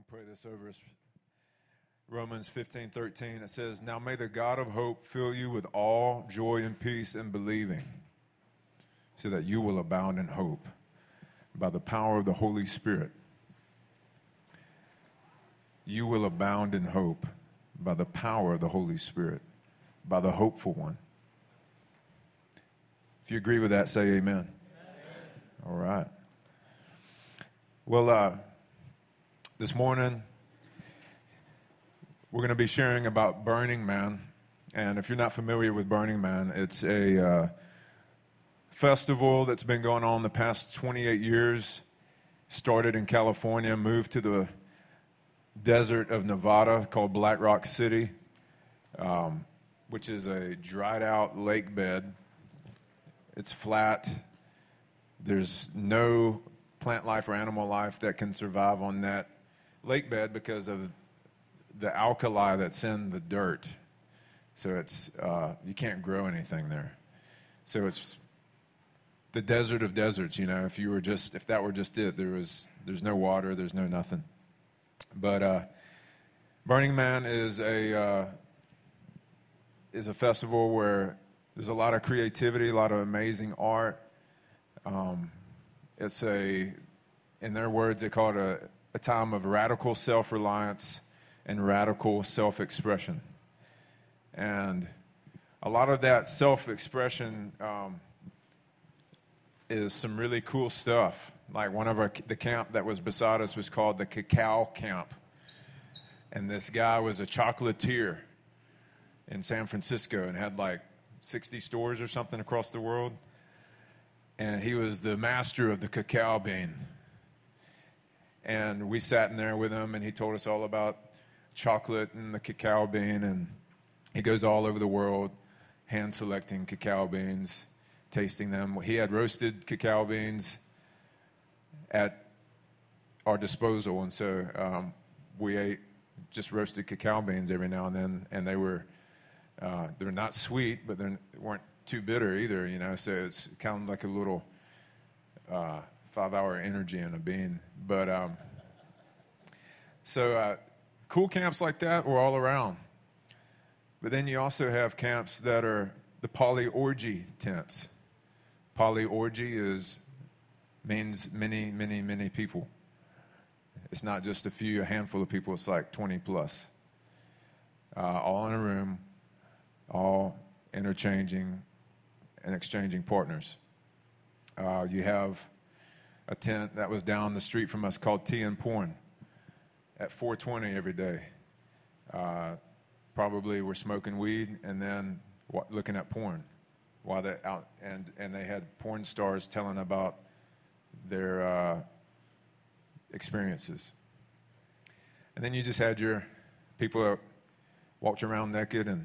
I'll pray this over us. Romans 15, 13. It says, Now may the God of hope fill you with all joy and peace in believing, so that you will abound in hope by the power of the Holy Spirit. You will abound in hope by the power of the Holy Spirit, by the hopeful one. If you agree with that, say amen. amen. All right. Well, uh, this morning, we're going to be sharing about Burning Man. And if you're not familiar with Burning Man, it's a uh, festival that's been going on the past 28 years. Started in California, moved to the desert of Nevada called Black Rock City, um, which is a dried out lake bed. It's flat. There's no plant life or animal life that can survive on that lake bed because of the alkali that's in the dirt. So it's uh, you can't grow anything there. So it's the desert of deserts. You know, if you were just if that were just it, there was there's no water, there's no nothing. But uh, Burning Man is a uh, is a festival where there's a lot of creativity, a lot of amazing art. Um, it's a, in their words, they call it a, a time of radical self reliance and radical self expression. And a lot of that self expression um, is some really cool stuff. Like one of our, the camp that was beside us was called the Cacao Camp. And this guy was a chocolatier in San Francisco and had like 60 stores or something across the world. And he was the master of the cacao bean. And we sat in there with him, and he told us all about chocolate and the cacao bean. And he goes all over the world hand selecting cacao beans, tasting them. He had roasted cacao beans at our disposal, and so um, we ate just roasted cacao beans every now and then, and they were uh, they're not sweet, but they weren't too bitter either. You know, so it's kind of like a little uh, five-hour energy in a bean. But um, so uh, cool camps like that were all around. But then you also have camps that are the polyorgy tents. Polyorgy is means many, many, many people. It's not just a few, a handful of people. It's like 20 plus, uh, all in a room, all interchanging and exchanging partners. Uh, you have a tent that was down the street from us called Tea and Porn at 420 every day. Uh, probably were smoking weed and then looking at porn while they out and and they had porn stars telling about their uh, experiences. And then you just had your people that walked around naked and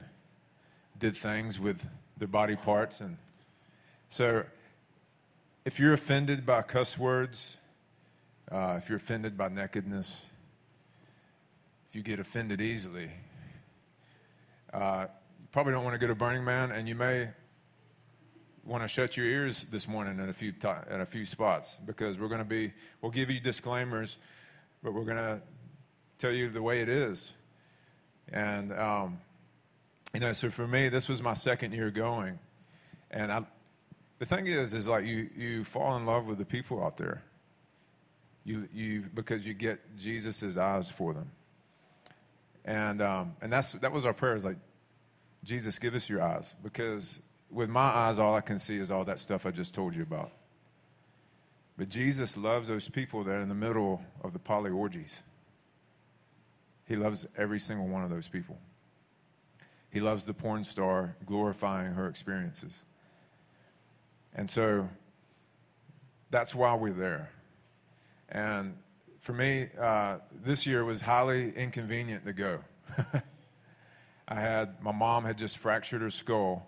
did things with their body parts and so if you're offended by cuss words, uh, if you're offended by nakedness, if you get offended easily. Uh, you probably don't want to go to Burning Man, and you may want to shut your ears this morning at a few t- a few spots because we're going to be we'll give you disclaimers, but we're going to tell you the way it is. And um, you know, so for me, this was my second year going, and I, the thing is, is like you you fall in love with the people out there. You you because you get Jesus's eyes for them. And, um, and that's, that was our prayer is like, Jesus, give us your eyes. Because with my eyes, all I can see is all that stuff I just told you about. But Jesus loves those people that are in the middle of the polyorgies. He loves every single one of those people. He loves the porn star glorifying her experiences. And so that's why we're there. And for me, uh, this year was highly inconvenient to go. I had my mom had just fractured her skull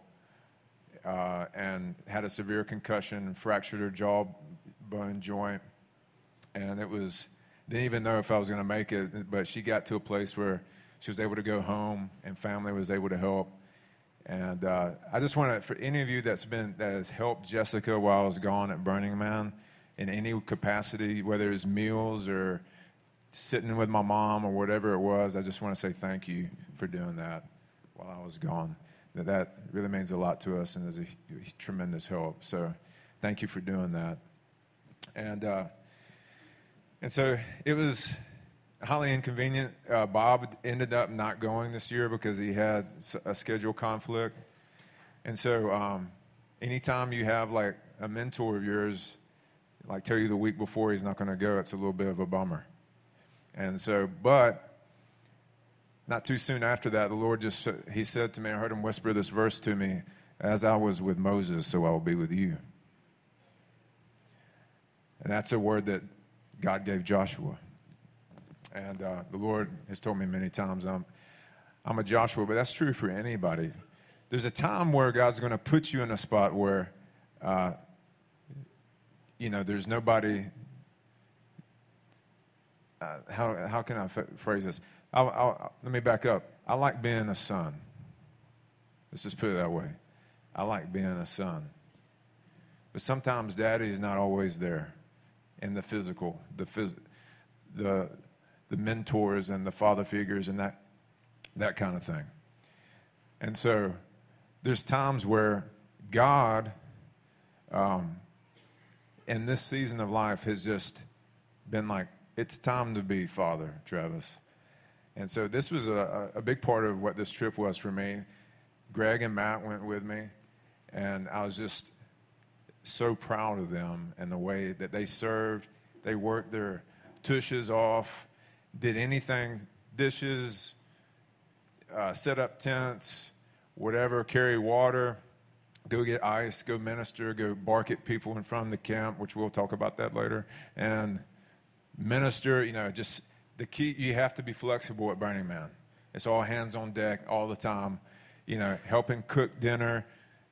uh, and had a severe concussion, fractured her jawbone joint, and it was didn't even know if I was going to make it. But she got to a place where she was able to go home, and family was able to help. And uh, I just want to, for any of you that's been that has helped Jessica while I was gone at Burning Man in any capacity, whether it's meals or sitting with my mom or whatever it was, I just want to say thank you for doing that while I was gone. That that really means a lot to us and is a, a tremendous help. So thank you for doing that. And uh, and so it was highly inconvenient. Uh, Bob ended up not going this year because he had a schedule conflict. And so, um, anytime you have like a mentor of yours, like tell you the week before he's not going to go, it's a little bit of a bummer. And so, but not too soon after that, the Lord just, he said to me, I heard him whisper this verse to me, as I was with Moses, so I will be with you. And that's a word that God gave Joshua. And uh, the Lord has told me many times I'm, I'm a Joshua, but that's true for anybody. There's a time where God's going to put you in a spot where, uh, you know, there's nobody. Uh, how, how can I f- phrase this? I'll, I'll, let me back up. I like being a son. Let's just put it that way. I like being a son. But sometimes daddy is not always there in the physical, the, phys- the, the mentors and the father figures and that, that kind of thing. And so there's times where God, um, in this season of life, has just been like, it's time to be father, Travis. And so this was a, a big part of what this trip was for me. Greg and Matt went with me, and I was just so proud of them and the way that they served. They worked their tushes off, did anything, dishes, uh, set up tents, whatever, carry water, go get ice, go minister, go bark at people in front of the camp, which we'll talk about that later, and minister, you know, just the key, you have to be flexible at Burning Man. It's all hands on deck all the time, you know, helping cook dinner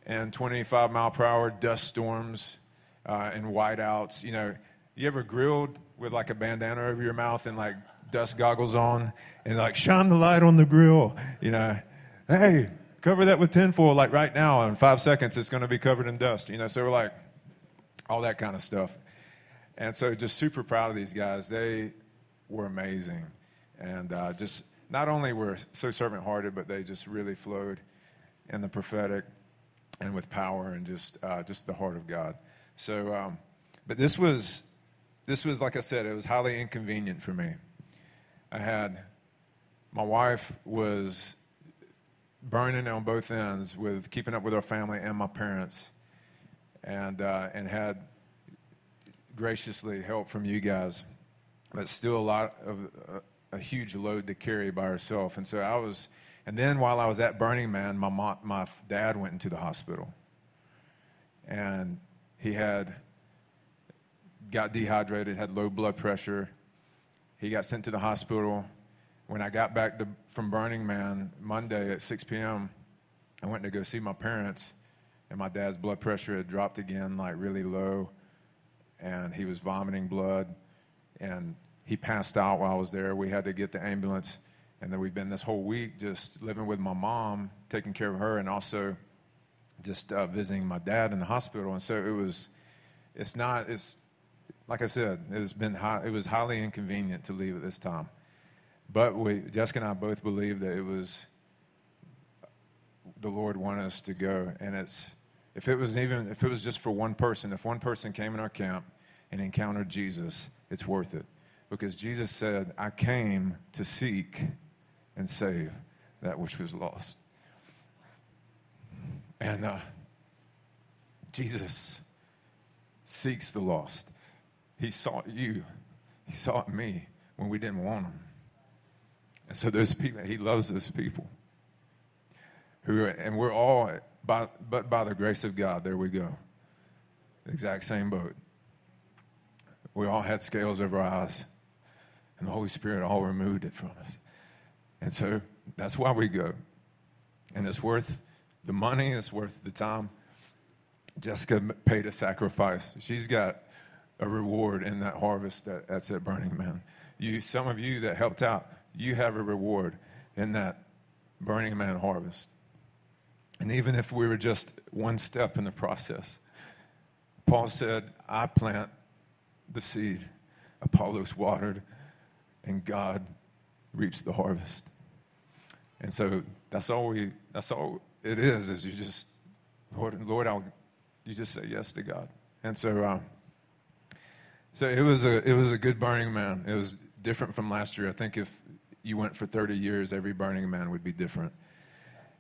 and 25 mile per hour dust storms uh, and whiteouts. You know, you ever grilled with like a bandana over your mouth and like dust goggles on and like shine the light on the grill? You know, hey, cover that with tinfoil. Like right now, in five seconds, it's going to be covered in dust. You know, so we're like all that kind of stuff. And so, just super proud of these guys. They were amazing, and uh, just not only were so servant hearted, but they just really flowed in the prophetic and with power and just uh, just the heart of God. So, um, but this was this was like I said, it was highly inconvenient for me. I had my wife was burning on both ends with keeping up with our family and my parents, and uh, and had graciously help from you guys, but still a lot of uh, a huge load to carry by herself. And so I was and then while I was at Burning Man, my, mom, my dad went into the hospital. And he had got dehydrated, had low blood pressure. He got sent to the hospital. When I got back to, from Burning Man Monday at 6 p.m., I went to go see my parents, and my dad's blood pressure had dropped again, like really low, and he was vomiting blood, and he passed out while I was there. We had to get the ambulance and then we've been this whole week just living with my mom, taking care of her, and also just uh, visiting my dad in the hospital. And so it was, it's not, it's, like I said, it has been high, it was highly inconvenient to leave at this time. But we, Jessica and I both believe that it was the Lord wanted us to go. And it's, if it was even, if it was just for one person, if one person came in our camp and encountered Jesus, it's worth it. Because Jesus said, I came to seek and save that which was lost. And uh, Jesus seeks the lost. He sought you, He sought me when we didn't want Him. And so those people, He loves those people. Who, and we're all, by, but by the grace of God, there we go. Exact same boat. We all had scales over our eyes, and the Holy Spirit all removed it from us. And so that's why we go. And it's worth the money, it's worth the time. Jessica paid a sacrifice. She's got a reward in that harvest that, that's at Burning Man. You, some of you that helped out, you have a reward in that Burning Man harvest. And even if we were just one step in the process, Paul said, I plant the seed, Apollos watered, and God reaps the harvest. And so that's all we that's all it is is you just Lord Lord I'll you just say yes to God. And so uh, so it was a it was a good Burning Man. It was different from last year. I think if you went for 30 years, every Burning Man would be different.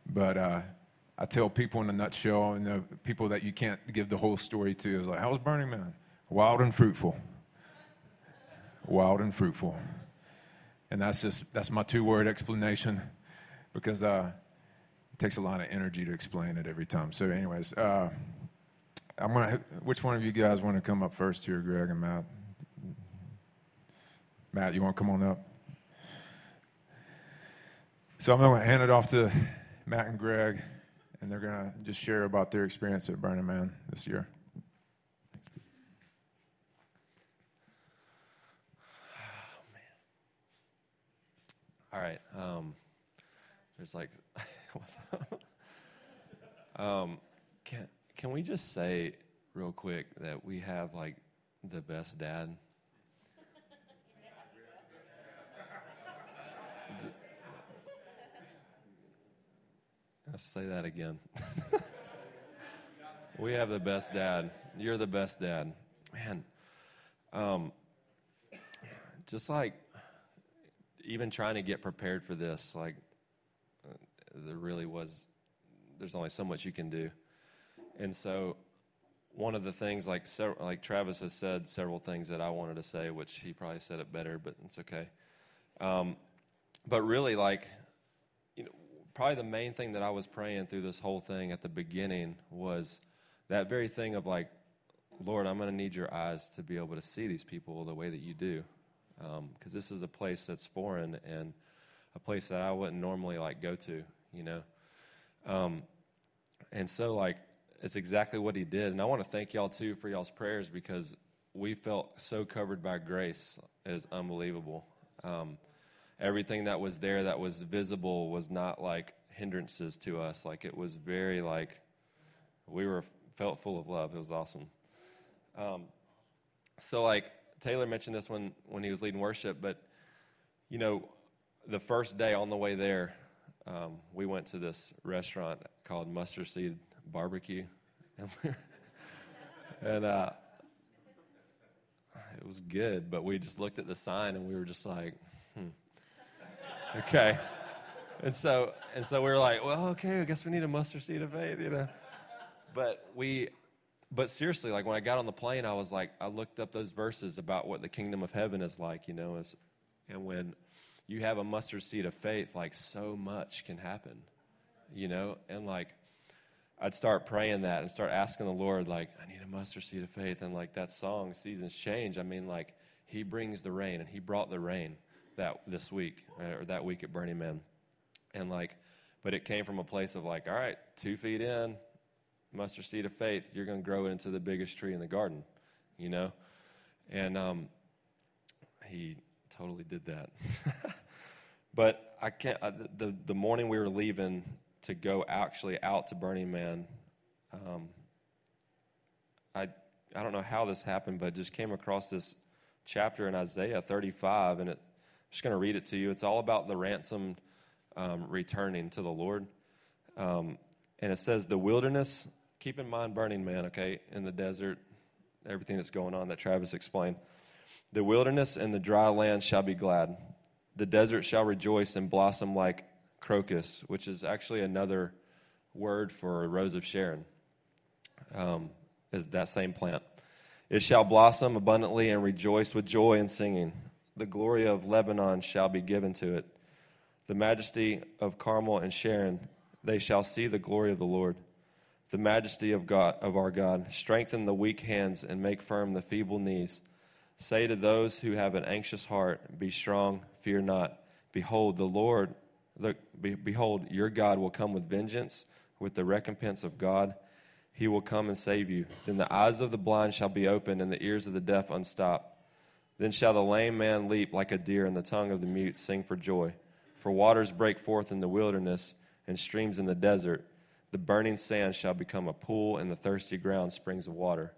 But uh, I tell people in a nutshell, and the people that you can't give the whole story to, is like, "How was Burning Man? Wild and fruitful. Wild and fruitful." And that's just that's my two-word explanation, because uh, it takes a lot of energy to explain it every time. So, anyways. Uh, I'm gonna. Which one of you guys want to come up first here, Greg and Matt? Matt, you want to come on up? So I'm going to hand it off to Matt and Greg, and they're going to just share about their experience at Burning Man this year. All right. Um, there's like, what's up? Um, can we just say real quick that we have like the best dad? Let's say that again. we have the best dad. You're the best dad. Man, um, just like even trying to get prepared for this, like, uh, there really was, there's only so much you can do. And so, one of the things, like like Travis has said several things that I wanted to say, which he probably said it better, but it's okay. Um, but really, like, you know, probably the main thing that I was praying through this whole thing at the beginning was that very thing of like, Lord, I'm going to need your eyes to be able to see these people the way that you do, because um, this is a place that's foreign and a place that I wouldn't normally like go to, you know. Um, and so, like, it's exactly what he did. And I want to thank y'all too for y'all's prayers because we felt so covered by grace is unbelievable. Um, everything that was there that was visible was not like hindrances to us. Like it was very like we were felt full of love. It was awesome. Um, so like Taylor mentioned this when when he was leading worship, but you know, the first day on the way there, um, we went to this restaurant called Mustard Seed barbecue, and, and uh, it was good. But we just looked at the sign and we were just like, hmm, okay. And so and so we were like, well, okay, I guess we need a mustard seed of faith, you know. But we, but seriously, like when I got on the plane, I was like, I looked up those verses about what the kingdom of heaven is like, you know, as, and when you have a mustard seed of faith, like so much can happen, you know, and like I'd start praying that and start asking the Lord, like, I need a mustard seed of faith. And like that song, Seasons Change, I mean, like, He brings the rain, and He brought the rain that this week, or that week at Burning Man. And like, but it came from a place of like, all right, two feet in, mustard seed of faith, you're going to grow it into the biggest tree in the garden, you know? And um, he totally did that. but I can't, uh, the, the morning we were leaving, to go actually out to Burning Man. Um, I I don't know how this happened, but just came across this chapter in Isaiah 35, and it, I'm just going to read it to you. It's all about the ransomed um, returning to the Lord, um, and it says, "The wilderness." Keep in mind, Burning Man, okay, in the desert, everything that's going on that Travis explained. The wilderness and the dry land shall be glad. The desert shall rejoice and blossom like crocus, which is actually another word for rose of Sharon, um, is that same plant. It shall blossom abundantly and rejoice with joy and singing. The glory of Lebanon shall be given to it. The majesty of Carmel and Sharon, they shall see the glory of the Lord. The majesty of God of our God, strengthen the weak hands and make firm the feeble knees. Say to those who have an anxious heart, Be strong, fear not. Behold, the Lord Look, be, behold, your God will come with vengeance, with the recompense of God. He will come and save you. Then the eyes of the blind shall be opened, and the ears of the deaf unstopped. Then shall the lame man leap like a deer, and the tongue of the mute sing for joy. For waters break forth in the wilderness, and streams in the desert. The burning sand shall become a pool, and the thirsty ground springs of water.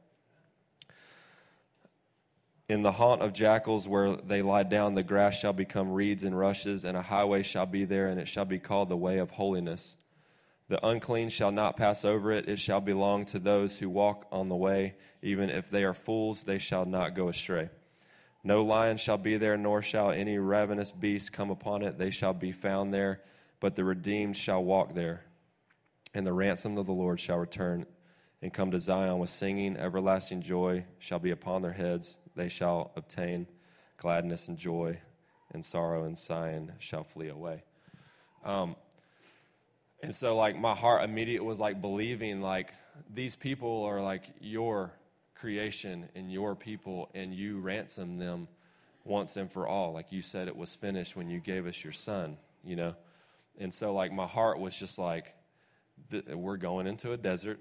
In the haunt of jackals where they lie down, the grass shall become reeds and rushes, and a highway shall be there, and it shall be called the way of holiness. The unclean shall not pass over it, it shall belong to those who walk on the way. Even if they are fools, they shall not go astray. No lion shall be there, nor shall any ravenous beast come upon it. They shall be found there, but the redeemed shall walk there. And the ransom of the Lord shall return and come to Zion with singing. Everlasting joy shall be upon their heads. They shall obtain gladness and joy, and sorrow and sighing shall flee away. Um, and so, like, my heart immediately was like believing, like, these people are like your creation and your people, and you ransom them once and for all. Like you said, it was finished when you gave us your son, you know? And so, like, my heart was just like, we're going into a desert,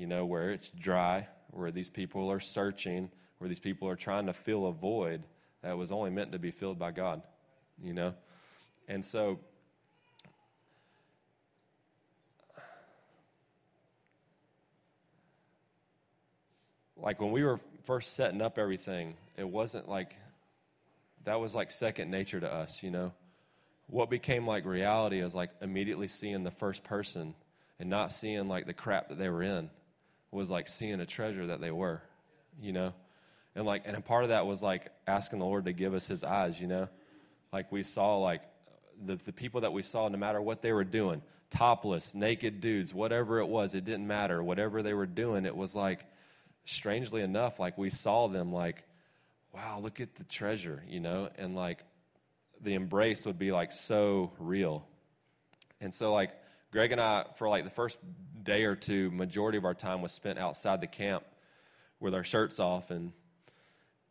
you know, where it's dry, where these people are searching, where these people are trying to fill a void that was only meant to be filled by God, you know? And so, like when we were first setting up everything, it wasn't like that was like second nature to us, you know. What became like reality is like immediately seeing the first person and not seeing like the crap that they were in was like seeing a treasure that they were, you know. And like and a part of that was like asking the Lord to give us his eyes, you know. Like we saw like the, the people that we saw, no matter what they were doing, topless, naked dudes, whatever it was, it didn't matter. Whatever they were doing, it was like strangely enough, like we saw them like, wow, look at the treasure, you know, and like the embrace would be like so real. And so like Greg and I, for like the first day or two, majority of our time was spent outside the camp with our shirts off and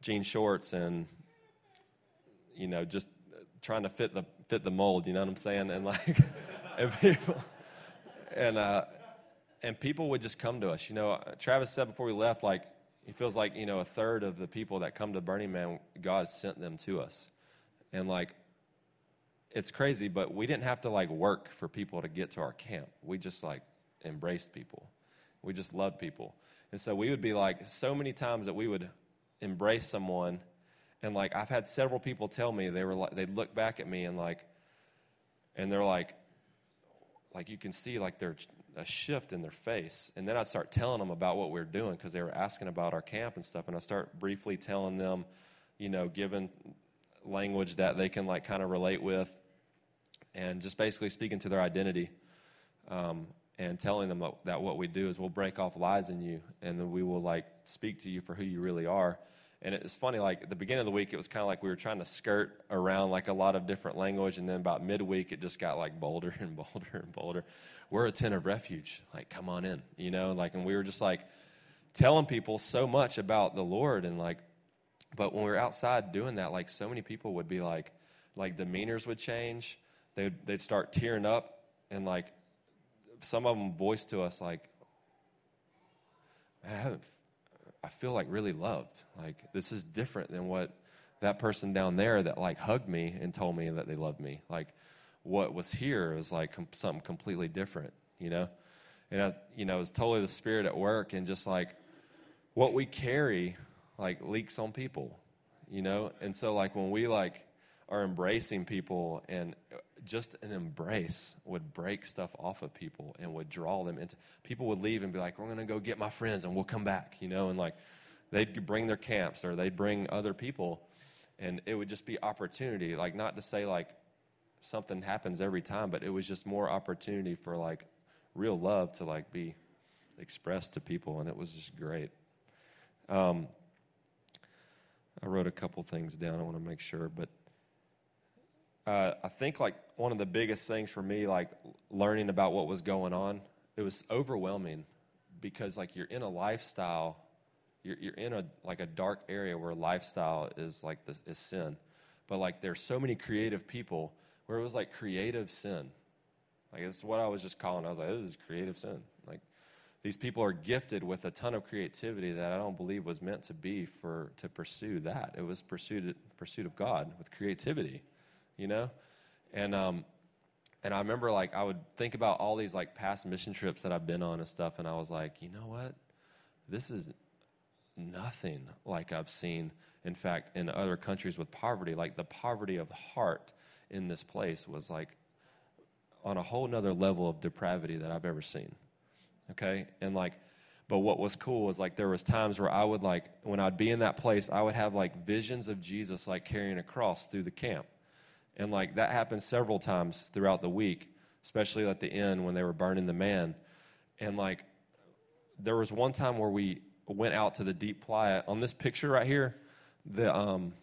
jean shorts and you know just trying to fit the fit the mold. You know what I'm saying? And like and people and uh, and people would just come to us. You know, Travis said before we left, like, he feels like, you know, a third of the people that come to Burning Man, God sent them to us. And, like, it's crazy, but we didn't have to, like, work for people to get to our camp. We just, like, embraced people. We just loved people. And so we would be, like, so many times that we would embrace someone. And, like, I've had several people tell me, they were like, they'd look back at me and, like, and they're like, like you can see like they're a shift in their face. And then I'd start telling them about what we are doing because they were asking about our camp and stuff. And I start briefly telling them, you know, given language that they can like kind of relate with and just basically speaking to their identity um, and telling them that what we do is we'll break off lies in you and then we will like speak to you for who you really are and it's funny like at the beginning of the week it was kind of like we were trying to skirt around like a lot of different language and then about midweek it just got like bolder and bolder and bolder we're a tent of refuge. Like, come on in, you know? Like, and we were just like telling people so much about the Lord. And like, but when we were outside doing that, like, so many people would be like, like, demeanors would change. They'd, they'd start tearing up. And like, some of them voiced to us, like, I haven't, I feel like really loved. Like, this is different than what that person down there that like hugged me and told me that they loved me. Like, what was here was like com- something completely different, you know? And, I, you know, it was totally the Spirit at work and just like what we carry, like, leaks on people, you know? And so, like, when we, like, are embracing people and just an embrace would break stuff off of people and would draw them into people would leave and be like we're going to go get my friends and we'll come back you know and like they'd bring their camps or they'd bring other people and it would just be opportunity like not to say like something happens every time, but it was just more opportunity for like real love to like be expressed to people, and it was just great. Um, I wrote a couple things down. I want to make sure, but uh, I think like one of the biggest things for me, like learning about what was going on, it was overwhelming because like you're in a lifestyle, you're, you're in a like a dark area where lifestyle is like the, is sin, but like there's so many creative people where it was like creative sin. Like it's what I was just calling. I was like, this is creative sin. These people are gifted with a ton of creativity that I don't believe was meant to be for to pursue that. It was pursuit pursuit of God with creativity, you know, and um, and I remember like I would think about all these like past mission trips that I've been on and stuff, and I was like, you know what, this is nothing like I've seen, in fact, in other countries with poverty. Like the poverty of the heart in this place was like on a whole nother level of depravity that I've ever seen. Okay? And like, but what was cool was like there was times where I would like when I'd be in that place, I would have like visions of Jesus like carrying a cross through the camp. And like that happened several times throughout the week, especially at the end when they were burning the man. And like there was one time where we went out to the deep playa. On this picture right here, the um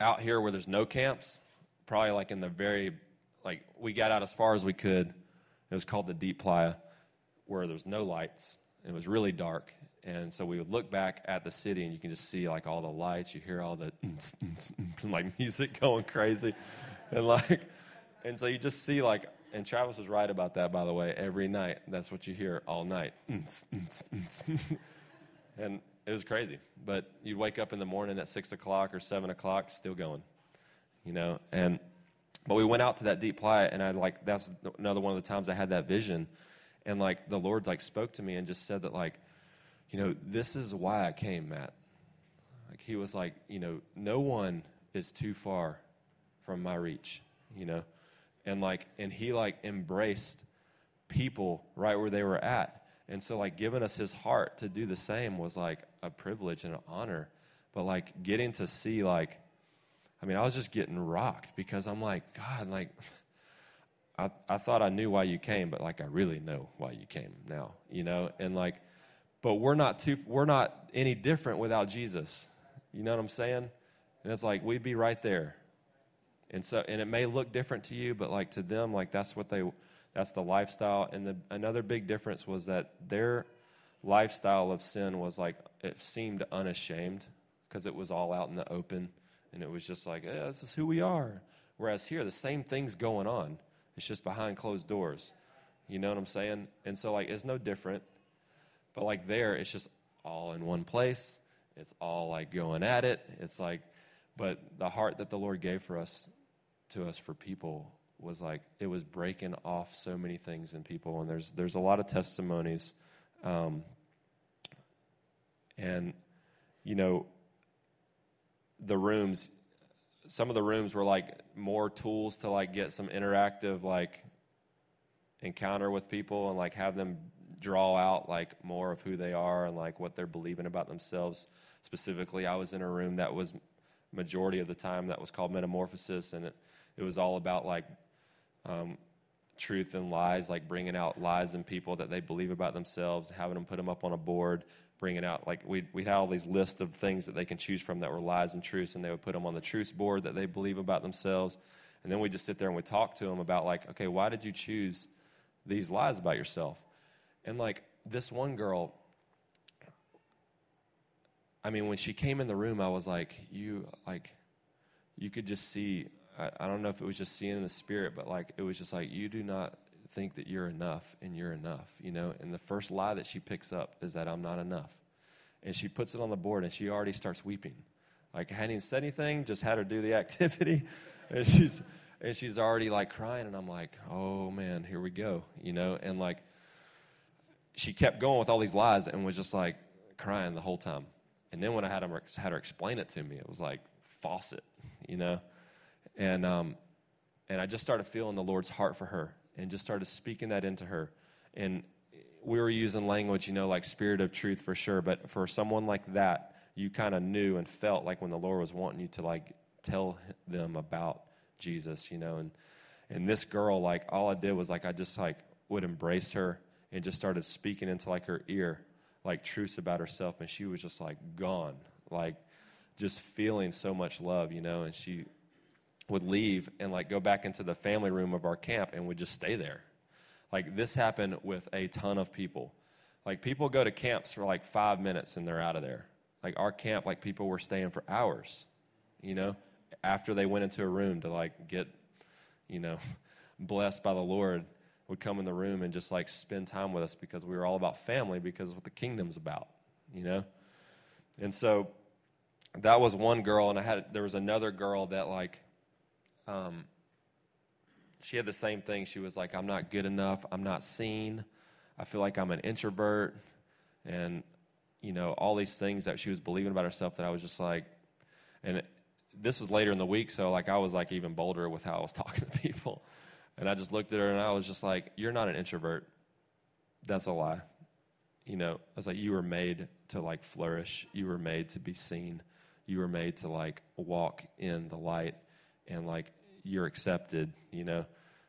out here where there's no camps, probably like in the very like we got out as far as we could. It was called the deep playa, where there's no lights. It was really dark, and so we would look back at the city, and you can just see like all the lights. You hear all the like music going crazy, and like, and so you just see like. And Travis was right about that, by the way. Every night, that's what you hear all night. and it was crazy. But you'd wake up in the morning at six o'clock or seven o'clock, still going, you know. And but we went out to that deep playa, and I like that's another one of the times I had that vision, and like the Lord like spoke to me and just said that like, you know, this is why I came, Matt. Like he was like, you know, no one is too far from my reach, you know, and like, and he like embraced people right where they were at, and so like giving us his heart to do the same was like a privilege and an honor, but like getting to see like I mean, I was just getting rocked because I'm like, God, like, I, I thought I knew why you came, but like, I really know why you came now, you know? And like, but we're not too, we're not any different without Jesus. You know what I'm saying? And it's like, we'd be right there. And so, and it may look different to you, but like to them, like that's what they, that's the lifestyle. And the, another big difference was that their lifestyle of sin was like, it seemed unashamed because it was all out in the open and it was just like, eh, this is who we are. Whereas here, the same thing's going on. It's just behind closed doors. You know what I'm saying? And so, like, it's no different. But, like, there, it's just all in one place. It's all, like, going at it. It's like, but the heart that the Lord gave for us, to us for people, was like, it was breaking off so many things in people. And there's, there's a lot of testimonies. Um, and, you know, the rooms some of the rooms were like more tools to like get some interactive like encounter with people and like have them draw out like more of who they are and like what they're believing about themselves. Specifically i was in a room that was majority of the time that was called metamorphosis and it, it was all about like um, truth and lies like bringing out lies in people that they believe about themselves having them put them up on a board bringing out. Like we'd, we'd have all these lists of things that they can choose from that were lies and truths and they would put them on the truths board that they believe about themselves. And then we just sit there and we talk to them about like okay why did you choose these lies about yourself? And like this one girl i mean when she came in the room i was like you like you could just see I, I don't know if it was just seeing in the spirit but like it was just like you do not think that you're enough and you're enough, you know. And the first lie that she picks up is that I'm not enough. And she puts it on the board and she already starts weeping. Like I hadn't said anything, just had her do the activity. and she's and she's already like crying and I'm like, "Oh man, here we go." You know, and like she kept going with all these lies and was just like crying the whole time. And then when I had her had her explain it to me, it was like faucet, you know. And um and I just started feeling the Lord's heart for her and just started speaking that into her. And we were using language, you know, like spirit of truth for sure. But for someone like that, you kind of knew and felt like when the Lord was wanting you to like tell them about Jesus, you know. And and this girl, like all I did was like I just like would embrace her and just started speaking into like her ear, like truths about herself, and she was just like gone, like just feeling so much love, you know. And she would leave and like go back into the family room of our camp and would just stay there. Like this happened with a ton of people. Like people go to camps for like five minutes and they're out of there. Like our camp, like people were staying for hours, you know, after they went into a room to like get, you know, blessed by the Lord, would come in the room and just like spend time with us because we were all about family because what the kingdom's about, you know? And so that was one girl, and I had there was another girl that like um, she had the same thing. She was like, I'm not good enough. I'm not seen. I feel like I'm an introvert. And you know, all these things that she was believing about herself that I was just like, and it, this was later in the week, so like I was like even bolder with how I was talking to people. And I just looked at her and I was just like, You're not an introvert. That's a lie. You know, I was like, You were made to like flourish. You were made to be seen. You were made to like walk in the light and like you're accepted, you know.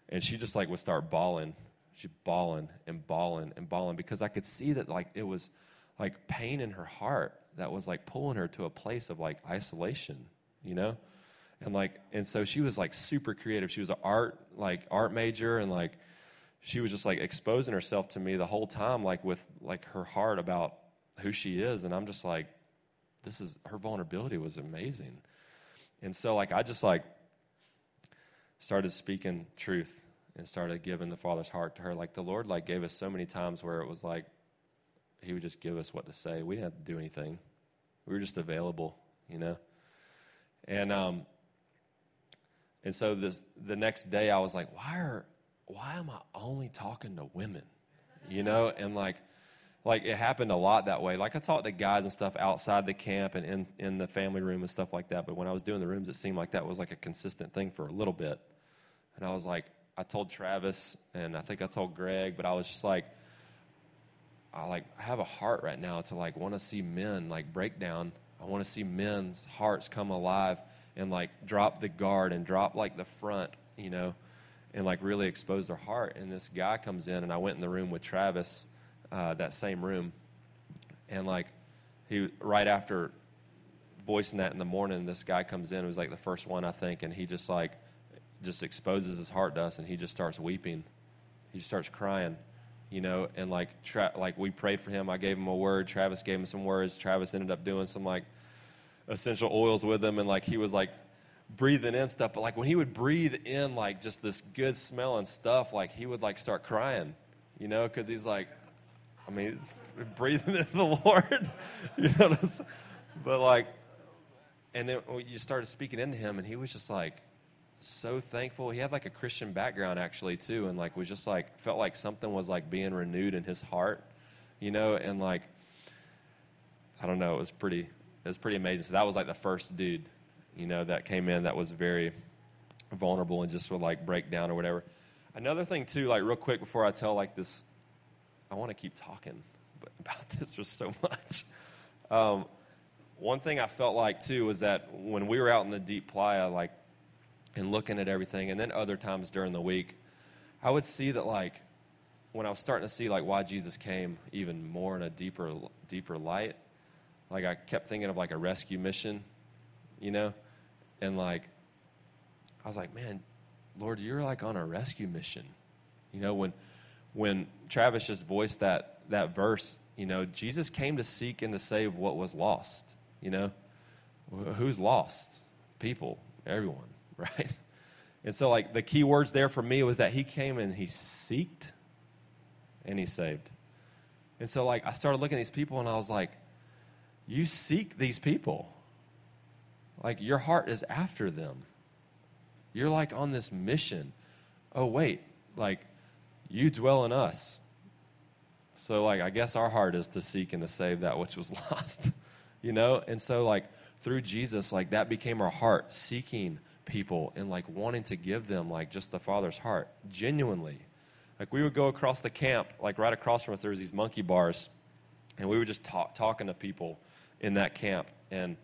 And she just like would start bawling. She bawling and bawling and bawling because I could see that like it was like pain in her heart that was like pulling her to a place of like isolation, you know? And like and so she was like super creative. She was an art like art major and like she was just like exposing herself to me the whole time like with like her heart about who she is and I'm just like this is her vulnerability was amazing. And so like I just like started speaking truth and started giving the father's heart to her. Like the lord like gave us so many times where it was like he would just give us what to say. We didn't have to do anything. We were just available you know? And um and so this the next day i was like why are why am i only talking to women? You know? And like like it happened a lot that way. Like i talked to guys and stuff outside the camp and in, in the family room and stuff like that but when i was doing the rooms it seemed like that was like a consistent thing for a little bit. And i was like i told travis and i think i told greg but i was just like i like I have a heart right now to like want to see men like break down. I want to see men's hearts come alive and like drop the guard and drop like the front you know and like really expose their heart. And this guy comes in and i went in the room with travis uh, that same room. And like, he right after voicing that in the morning, this guy comes in. It was like the first one, I think, and he just like just exposes his heart to us, and he just starts weeping. He starts crying, you know. And like, tra- like we prayed for him. I gave him a word. Travis gave him some words. Travis ended up doing some like essential oils with him, and like he was like breathing in stuff. But like when he would breathe in like just this good smelling stuff, like he would like start crying, you know, because he's like, I mean, it's breathing in the Lord, you know. But like, and then you started speaking into him, and he was just like so thankful. He had like a Christian background actually too, and like was just like felt like something was like being renewed in his heart, you know. And like, I don't know, it was pretty, it was pretty amazing. So that was like the first dude, you know, that came in that was very vulnerable and just would like break down or whatever. Another thing too, like real quick before I tell like this I want to keep talking about this just so much. Um, one thing I felt like too was that when we were out in the deep playa, like, and looking at everything, and then other times during the week, I would see that like when I was starting to see like why Jesus came even more in a deeper, deeper light. Like I kept thinking of like a rescue mission, you know, and like I was like, man, Lord, you're like on a rescue mission, you know, when when Travis just voiced that that verse, you know, Jesus came to seek and to save what was lost. You know, who's lost? People, everyone, right? And so, like the key words there for me was that he came and he seeked and he saved. And so, like I started looking at these people and I was like, you seek these people. Like your heart is after them. You're like on this mission. Oh wait, like you dwell in us. So, like, I guess our heart is to seek and to save that which was lost, you know? And so, like, through Jesus, like, that became our heart, seeking people and, like, wanting to give them, like, just the Father's heart, genuinely. Like, we would go across the camp, like, right across from us, there was these monkey bars, and we were just talk, talking to people in that camp. And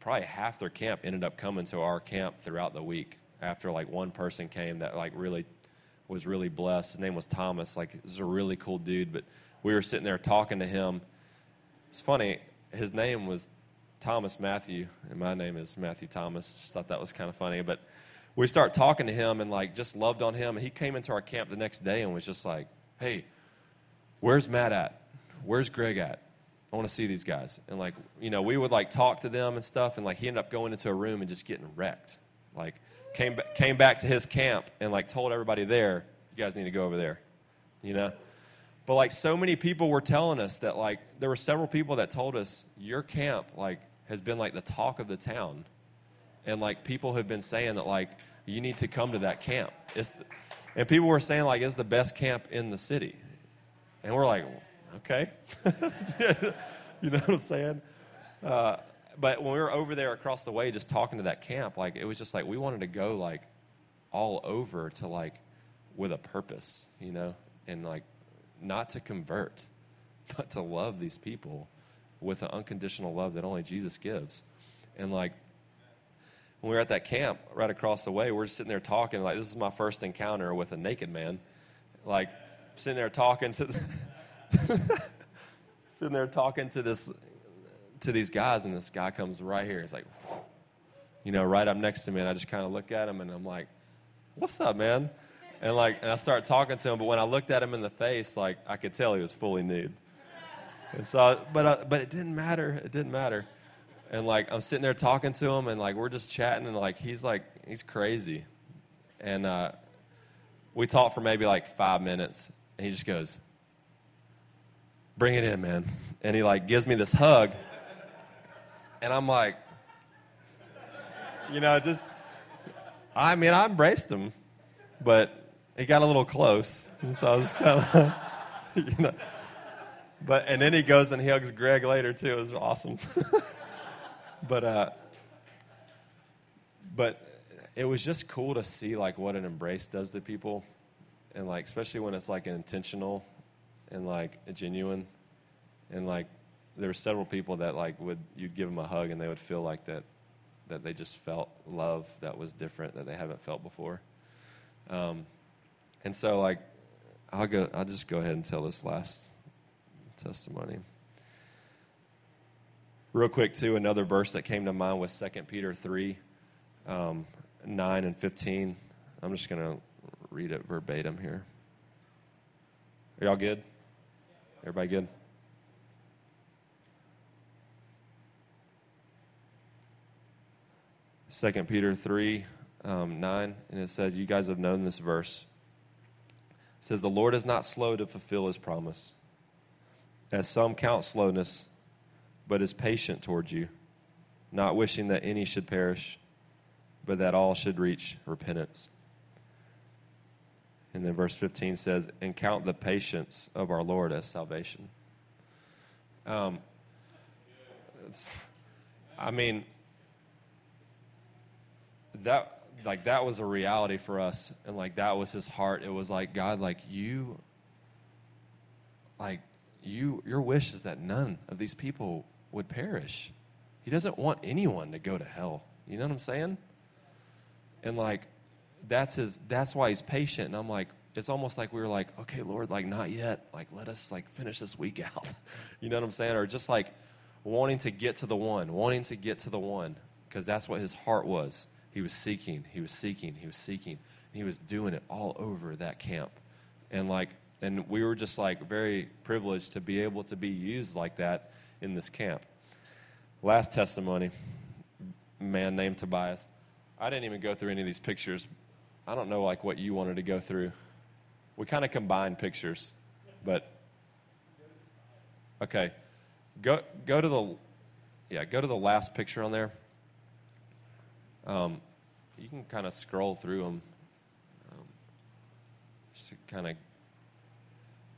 probably half their camp ended up coming to our camp throughout the week after, like, one person came that, like, really was really blessed. His name was Thomas. Like, is a really cool dude. But we were sitting there talking to him. It's funny. His name was Thomas Matthew, and my name is Matthew Thomas. Just thought that was kind of funny. But we start talking to him and like just loved on him. And he came into our camp the next day and was just like, "Hey, where's Matt at? Where's Greg at? I want to see these guys." And like, you know, we would like talk to them and stuff. And like, he ended up going into a room and just getting wrecked. Like, came, came back to his camp and like told everybody there, you guys need to go over there, you know? But like so many people were telling us that like there were several people that told us your camp like has been like the talk of the town. And like people have been saying that like you need to come to that camp. It's the, and people were saying like it's the best camp in the city. And we're like, okay. you know what I'm saying? Uh, but when we were over there across the way, just talking to that camp, like it was just like we wanted to go like all over to like with a purpose, you know, and like not to convert, but to love these people with an unconditional love that only Jesus gives. And like when we were at that camp right across the way, we're sitting there talking, like, this is my first encounter with a naked man. Like, sitting there talking to, sitting there talking to this, to these guys, and this guy comes right here. He's like, you know, right up next to me, and I just kind of look at him, and I'm like, what's up, man? And like, and I start talking to him, but when I looked at him in the face, like, I could tell he was fully nude. And so, but, uh, but it didn't matter. It didn't matter and like I'm sitting there talking to him, and like we're just chatting, and like he's like he's crazy, and uh, we talked for maybe like five minutes, and he just goes, "Bring it in, man," and he like gives me this hug, and I'm like, you know, just I mean I embraced him, but it got a little close, and so I was kind of, you know. But and then he goes and he hugs Greg later too. It was awesome. but uh, but it was just cool to see like what an embrace does to people, and like especially when it's like an intentional and like a genuine, and like there were several people that like would you'd give them a hug and they would feel like that that they just felt love that was different that they haven't felt before. Um, and so like I'll go I'll just go ahead and tell this last testimony. Real quick, too, another verse that came to mind was 2 Peter 3 um, 9 and 15. I'm just going to read it verbatim here. Are y'all good? Everybody good? Second Peter 3 um, 9, and it says, You guys have known this verse. It says, The Lord is not slow to fulfill his promise, as some count slowness but is patient towards you, not wishing that any should perish, but that all should reach repentance. And then verse 15 says, And count the patience of our Lord as salvation. Um, I mean, that like that was a reality for us and like that was his heart it was like god like you like you your wish is that none of these people would perish. He doesn't want anyone to go to hell. You know what I'm saying? And like that's his that's why he's patient. And I'm like, it's almost like we were like, okay, Lord, like not yet. Like let us like finish this week out. you know what I'm saying? Or just like wanting to get to the one, wanting to get to the one. Because that's what his heart was. He was seeking, he was seeking, he was seeking. He was doing it all over that camp. And like and we were just like very privileged to be able to be used like that in this camp. Last testimony, man named Tobias. I didn't even go through any of these pictures. I don't know like what you wanted to go through. We kind of combined pictures, but okay. Go go to the yeah, go to the last picture on there. Um, you can kind of scroll through them. Um, just kind of.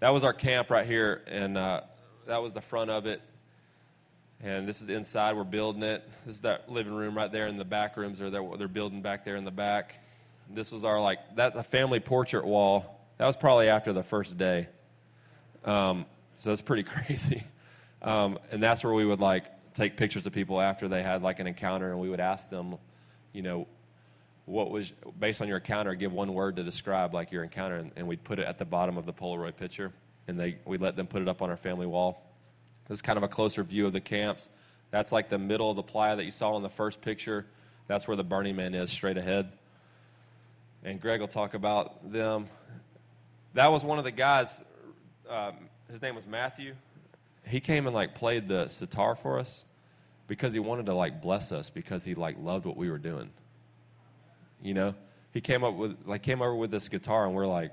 That was our camp right here, and uh, that was the front of it. And this is inside. We're building it. This is that living room right there, and the back rooms are there. They're building back there in the back. This was our like that's a family portrait wall. That was probably after the first day. Um, so that's pretty crazy. Um, and that's where we would like take pictures of people after they had like an encounter, and we would ask them, you know, what was based on your encounter, give one word to describe like your encounter, and, and we'd put it at the bottom of the Polaroid picture, and they we let them put it up on our family wall. This is kind of a closer view of the camps. That's like the middle of the playa that you saw in the first picture. That's where the Burning Man is, straight ahead. And Greg will talk about them. That was one of the guys. Um, his name was Matthew. He came and like played the sitar for us because he wanted to like bless us because he like loved what we were doing. You know, he came up with like came over with this guitar and we're like,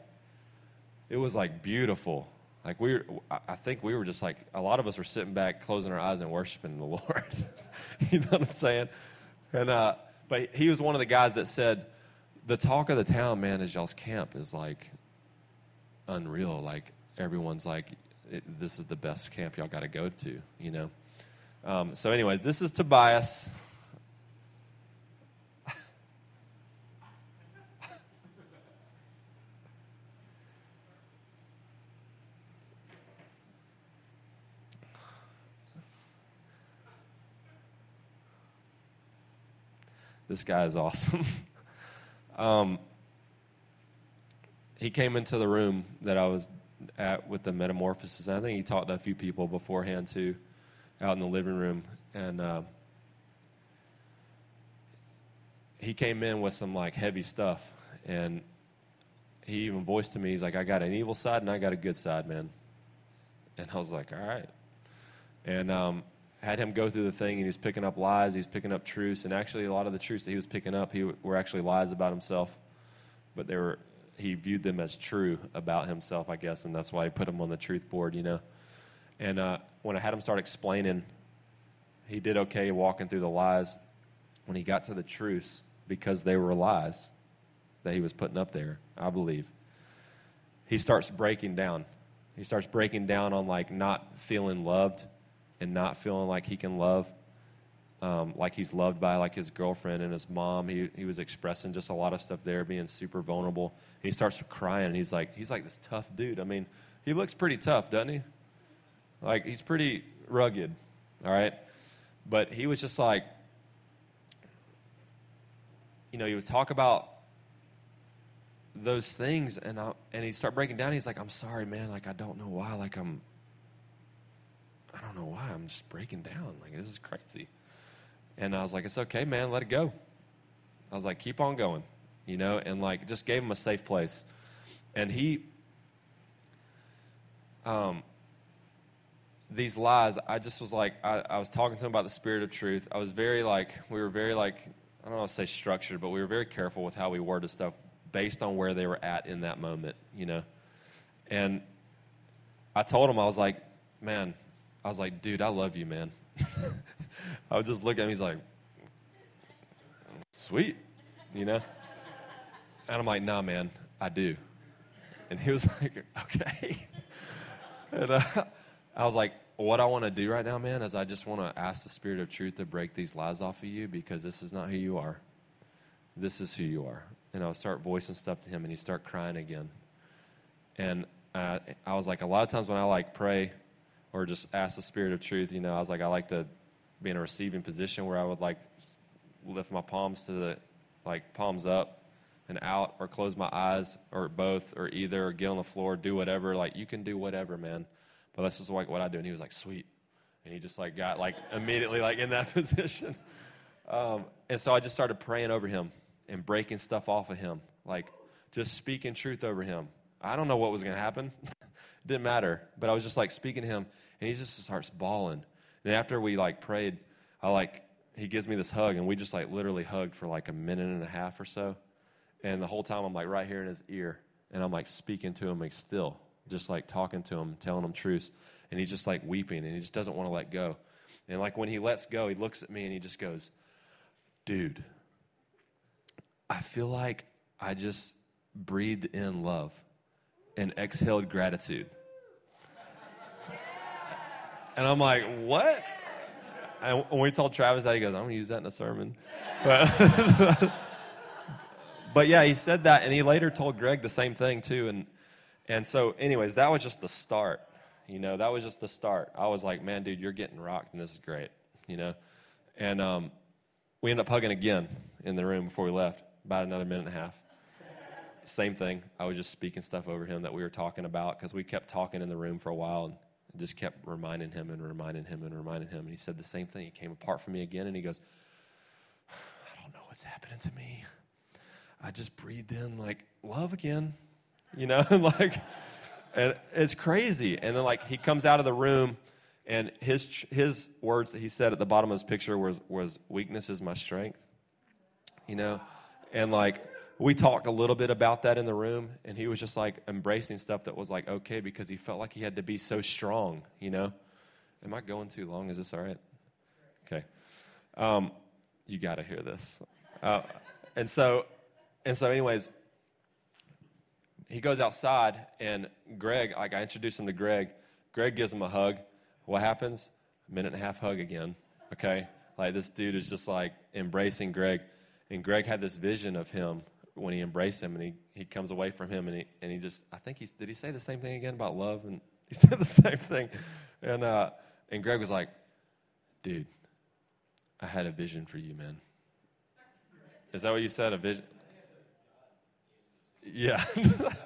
it was like beautiful like we, were, I think we were just like a lot of us were sitting back, closing our eyes and worshiping the Lord. you know what I'm saying? And uh, but he was one of the guys that said, the talk of the town, man, is y'all's camp is like unreal. Like everyone's like it, this is the best camp y'all got to go to, you know. Um, so, anyways, this is Tobias. this guy is awesome. um, he came into the room that I was at with the metamorphosis. I think he talked to a few people beforehand too, out in the living room, and uh, he came in with some like heavy stuff, and he even voiced to me, he's like, "I got an evil side and I got a good side, man." And I was like, "All right," and um, had him go through the thing, and he was picking up lies, he was picking up truths, and actually a lot of the truths that he was picking up, he were actually lies about himself, but they were he viewed them as true about himself, I guess, and that's why he put them on the truth board, you know. And uh, when I had him start explaining, he did okay walking through the lies. When he got to the truths, because they were lies that he was putting up there, I believe, he starts breaking down. He starts breaking down on like not feeling loved and not feeling like he can love um, like he's loved by like his girlfriend and his mom. He, he was expressing just a lot of stuff there, being super vulnerable. And he starts crying. And he's like, he's like this tough dude. I mean, he looks pretty tough, doesn't he? Like he's pretty rugged, all right. But he was just like, you know, he would talk about those things, and I, and he'd start breaking down. He's like, I'm sorry, man. Like I don't know why. Like I'm, I don't know why. I'm just breaking down. Like this is crazy. And I was like, it's okay, man, let it go. I was like, keep on going, you know, and like just gave him a safe place. And he, um, these lies, I just was like, I, I was talking to him about the spirit of truth. I was very like, we were very like, I don't know, say structured, but we were very careful with how we worded stuff based on where they were at in that moment, you know. And I told him, I was like, man, I was like, dude, I love you, man. I would just look at him. He's like, sweet, you know? And I'm like, nah, man, I do. And he was like, okay. and uh, I was like, what I want to do right now, man, is I just want to ask the Spirit of truth to break these lies off of you because this is not who you are. This is who you are. And I'll start voicing stuff to him, and he start crying again. And uh, I was like, a lot of times when I like pray or just ask the Spirit of truth, you know, I was like, I like to be in a receiving position where I would like lift my palms to the like palms up and out or close my eyes or both or either or get on the floor, do whatever. Like you can do whatever, man. But that's just like what I do. And he was like, sweet. And he just like got like immediately like in that position. Um, and so I just started praying over him and breaking stuff off of him, like just speaking truth over him. I don't know what was going to happen. didn't matter. But I was just like speaking to him, and he just starts bawling. And after we like prayed, I like he gives me this hug, and we just like literally hugged for like a minute and a half or so. And the whole time I'm like right here in his ear, and I'm like speaking to him like still, just like talking to him, telling him truths. And he's just like weeping, and he just doesn't want to let go. And like when he lets go, he looks at me and he just goes, "Dude, I feel like I just breathed in love and exhaled gratitude." And I'm like, what? And when we told Travis that, he goes, I'm going to use that in a sermon. But, but yeah, he said that, and he later told Greg the same thing, too. And, and so, anyways, that was just the start. You know, that was just the start. I was like, man, dude, you're getting rocked, and this is great, you know? And um, we ended up hugging again in the room before we left, about another minute and a half. Same thing. I was just speaking stuff over him that we were talking about because we kept talking in the room for a while. And, just kept reminding him and reminding him and reminding him. And he said the same thing. He came apart from me again and he goes, I don't know what's happening to me. I just breathed in like love again, you know, like, and it's crazy. And then like he comes out of the room and his, his words that he said at the bottom of his picture was, was weakness is my strength, you know, and like, we talked a little bit about that in the room, and he was just like embracing stuff that was like okay because he felt like he had to be so strong, you know. Am I going too long? Is this all right? Okay. Um, you got to hear this. Uh, and so, and so, anyways, he goes outside, and Greg, like I introduced him to Greg. Greg gives him a hug. What happens? A minute and a half hug again. Okay? Like this dude is just like embracing Greg. And Greg had this vision of him when he embraced him and he, he comes away from him and he, and he just, I think he, did he say the same thing again about love? And he said the same thing. And, uh, and Greg was like, dude, I had a vision for you, man. Is that what you said? A vision? Yeah.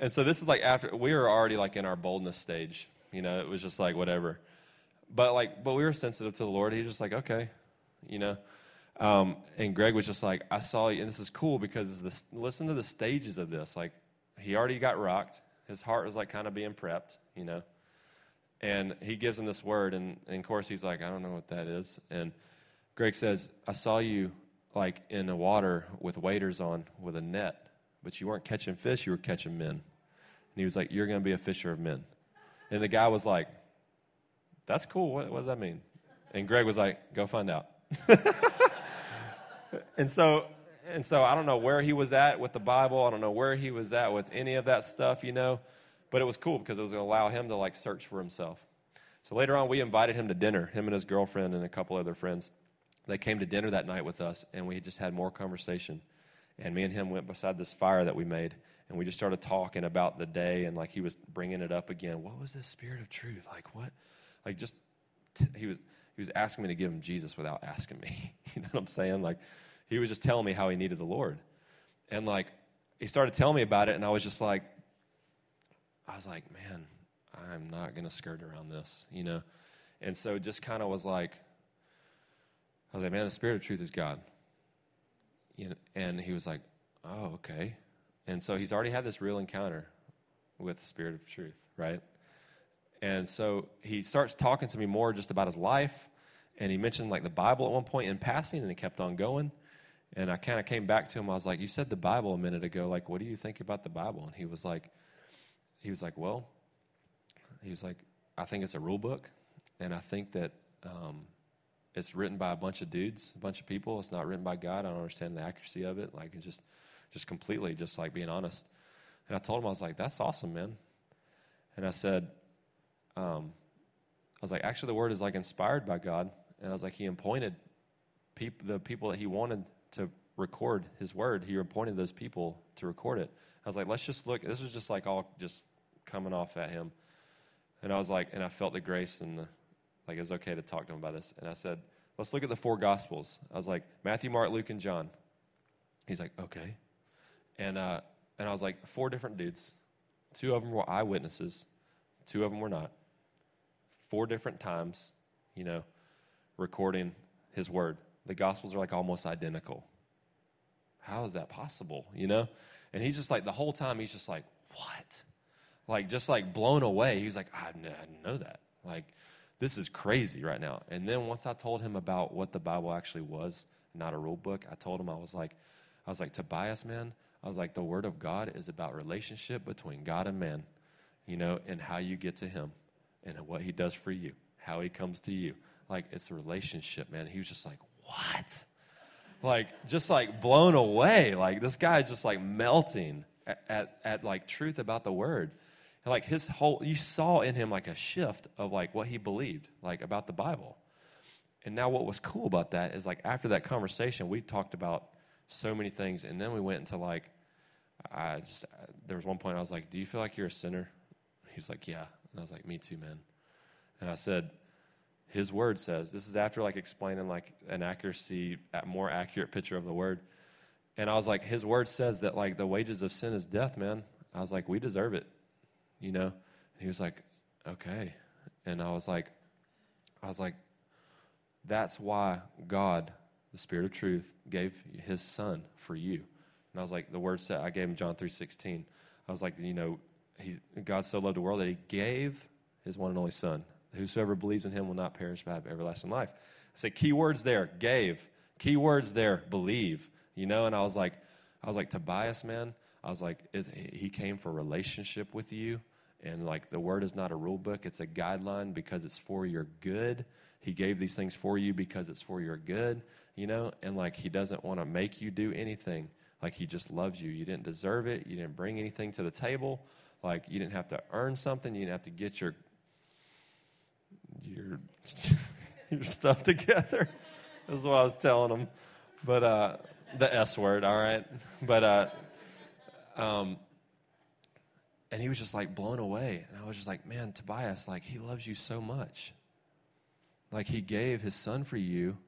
and so this is like after we were already like in our boldness stage. You know, it was just like whatever. But like, but we were sensitive to the Lord. He was just like, okay, you know. Um, and Greg was just like, I saw you, and this is cool because this, listen to the stages of this. Like, he already got rocked. His heart was like kind of being prepped, you know. And he gives him this word, and, and of course he's like, I don't know what that is. And Greg says, I saw you like in the water with waders on with a net, but you weren't catching fish, you were catching men. And he was like, You're going to be a fisher of men. And the guy was like, That's cool. What, what does that mean? And Greg was like, Go find out. and so and so I don't know where he was at with the Bible. I don't know where he was at with any of that stuff, you know. But it was cool because it was going to allow him to like search for himself. So later on, we invited him to dinner, him and his girlfriend and a couple other friends. They came to dinner that night with us, and we just had more conversation. And me and him went beside this fire that we made, and we just started talking about the day, and like he was bringing it up again. What was this spirit of truth? Like what? Like just t- he was he was asking me to give him Jesus without asking me. you know what I'm saying? Like he was just telling me how he needed the Lord. And like he started telling me about it, and I was just like, I was like, man, I'm not gonna skirt around this, you know? And so just kind of was like, I was like, man, the spirit of truth is God. You know, and he was like, oh, okay. And so he's already had this real encounter with the spirit of truth, right? And so he starts talking to me more just about his life. And he mentioned like the Bible at one point in passing, and he kept on going. And I kind of came back to him. I was like, "You said the Bible a minute ago. Like, what do you think about the Bible?" And he was like, "He was like, well, he was like, I think it's a rule book, and I think that um, it's written by a bunch of dudes, a bunch of people. It's not written by God. I don't understand the accuracy of it. Like, it's just, just completely, just like being honest." And I told him, I was like, "That's awesome, man." And I said, um, I was like, actually, the word is like inspired by God. And I was like, He appointed peop- the people that He wanted to record His word. He appointed those people to record it. I was like, let's just look. This was just like all just coming off at him. And I was like, and I felt the grace and the, like it was okay to talk to him about this. And I said, let's look at the four gospels. I was like, Matthew, Mark, Luke, and John. He's like, okay. And, uh, and I was like, four different dudes. Two of them were eyewitnesses, two of them were not. Four different times, you know, recording his word. The gospels are like almost identical. How is that possible, you know? And he's just like, the whole time, he's just like, what? Like, just like blown away. He was like, I didn't know that. Like, this is crazy right now. And then once I told him about what the Bible actually was, not a rule book, I told him, I was like, I was like, Tobias, man, I was like, the word of God is about relationship between God and man, you know, and how you get to him and what he does for you, how he comes to you. Like, it's a relationship, man. He was just like, what? Like, just like blown away. Like, this guy is just like melting at, at, at like truth about the word. And like his whole, you saw in him like a shift of like what he believed, like about the Bible. And now, what was cool about that is like after that conversation, we talked about so many things, and then we went into like, I just there was one point I was like, "Do you feel like you're a sinner?" He was like, "Yeah," and I was like, "Me too, man." And I said, "His word says this is after like explaining like an accuracy, a more accurate picture of the word." And I was like, "His word says that like the wages of sin is death, man." I was like, "We deserve it," you know. And he was like, "Okay," and I was like, I was like, that's why God, the Spirit of truth, gave his son for you. And I was like, the word said, I gave him John 3.16. I was like, you know, he, God so loved the world that he gave his one and only son. Whosoever believes in him will not perish but have everlasting life. I said, key words there, gave. Key words there, believe. You know, and I was like, I was like, Tobias, man, I was like, he came for relationship with you. And like the word is not a rule book, it's a guideline because it's for your good. He gave these things for you because it's for your good, you know? And like he doesn't want to make you do anything. Like he just loves you. You didn't deserve it. You didn't bring anything to the table. Like you didn't have to earn something, you didn't have to get your your your stuff together. That's what I was telling him. But uh, the S word, all right. But uh, um, and he was just like blown away, and I was just like, man, Tobias, like he loves you so much. Like he gave his son for you,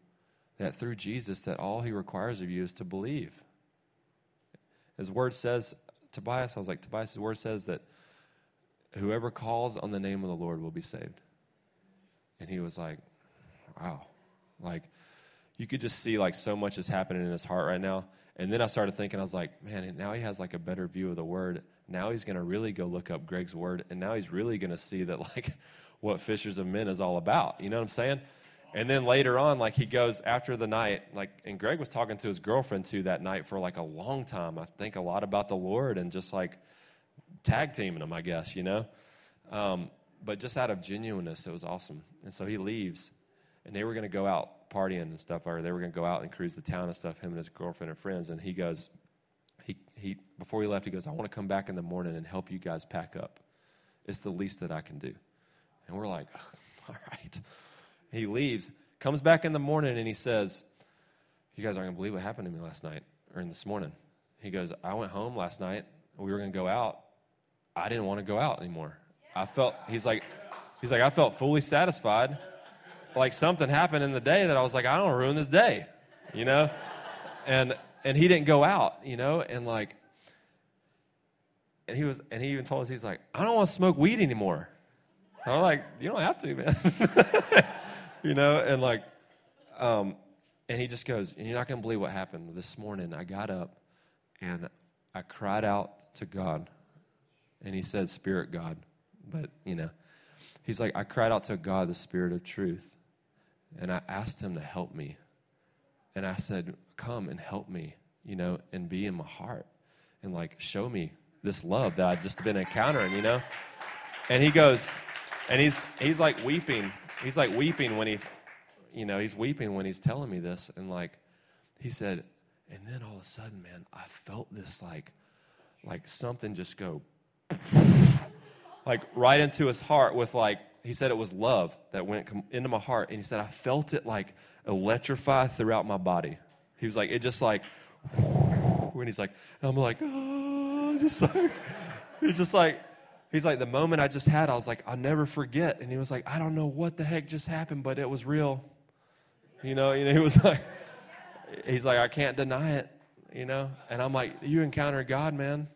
that through Jesus, that all he requires of you is to believe. His word says, Tobias, I was like, Tobias, word says that whoever calls on the name of the Lord will be saved. And he was like, wow. Like, you could just see like so much is happening in his heart right now. And then I started thinking, I was like, man, now he has like a better view of the word. Now he's going to really go look up Greg's word. And now he's really going to see that like what Fishers of Men is all about. You know what I'm saying? And then later on, like he goes after the night, like, and Greg was talking to his girlfriend too that night for like a long time. I think a lot about the Lord and just like tag teaming him, I guess, you know? Um, but just out of genuineness, it was awesome. And so he leaves, and they were going to go out partying and stuff, or they were going to go out and cruise the town and stuff, him and his girlfriend and friends. And he goes, he, he, before he left, he goes, I want to come back in the morning and help you guys pack up. It's the least that I can do. And we're like, all right. He leaves, comes back in the morning, and he says, You guys aren't going to believe what happened to me last night or in this morning. He goes, I went home last night. We were going to go out. I didn't want to go out anymore. I felt, he's like, he's like, I felt fully satisfied. Like something happened in the day that I was like, I don't ruin this day, you know? And, and he didn't go out, you know? And like, and he was, and he even told us, he's like, I don't want to smoke weed anymore. I'm like, you don't have to, man. you know, and like, um, and he just goes, and you're not to believe what happened this morning. I got up and I cried out to God. And he said, Spirit God. But, you know, he's like, I cried out to God, the Spirit of truth. And I asked him to help me. And I said, Come and help me, you know, and be in my heart and like show me this love that I've just been encountering, you know? And he goes, and he's he's like weeping. He's like weeping when he you know, he's weeping when he's telling me this. And like he said, and then all of a sudden, man, I felt this like like something just go like right into his heart with like he said it was love that went into my heart and he said i felt it like electrify throughout my body. He was like it just like and he's like and i'm like oh just like he's just like he's like the moment i just had i was like i'll never forget. And he was like i don't know what the heck just happened but it was real. You know you know he was like he's like i can't deny it you know? And i'm like you encounter god man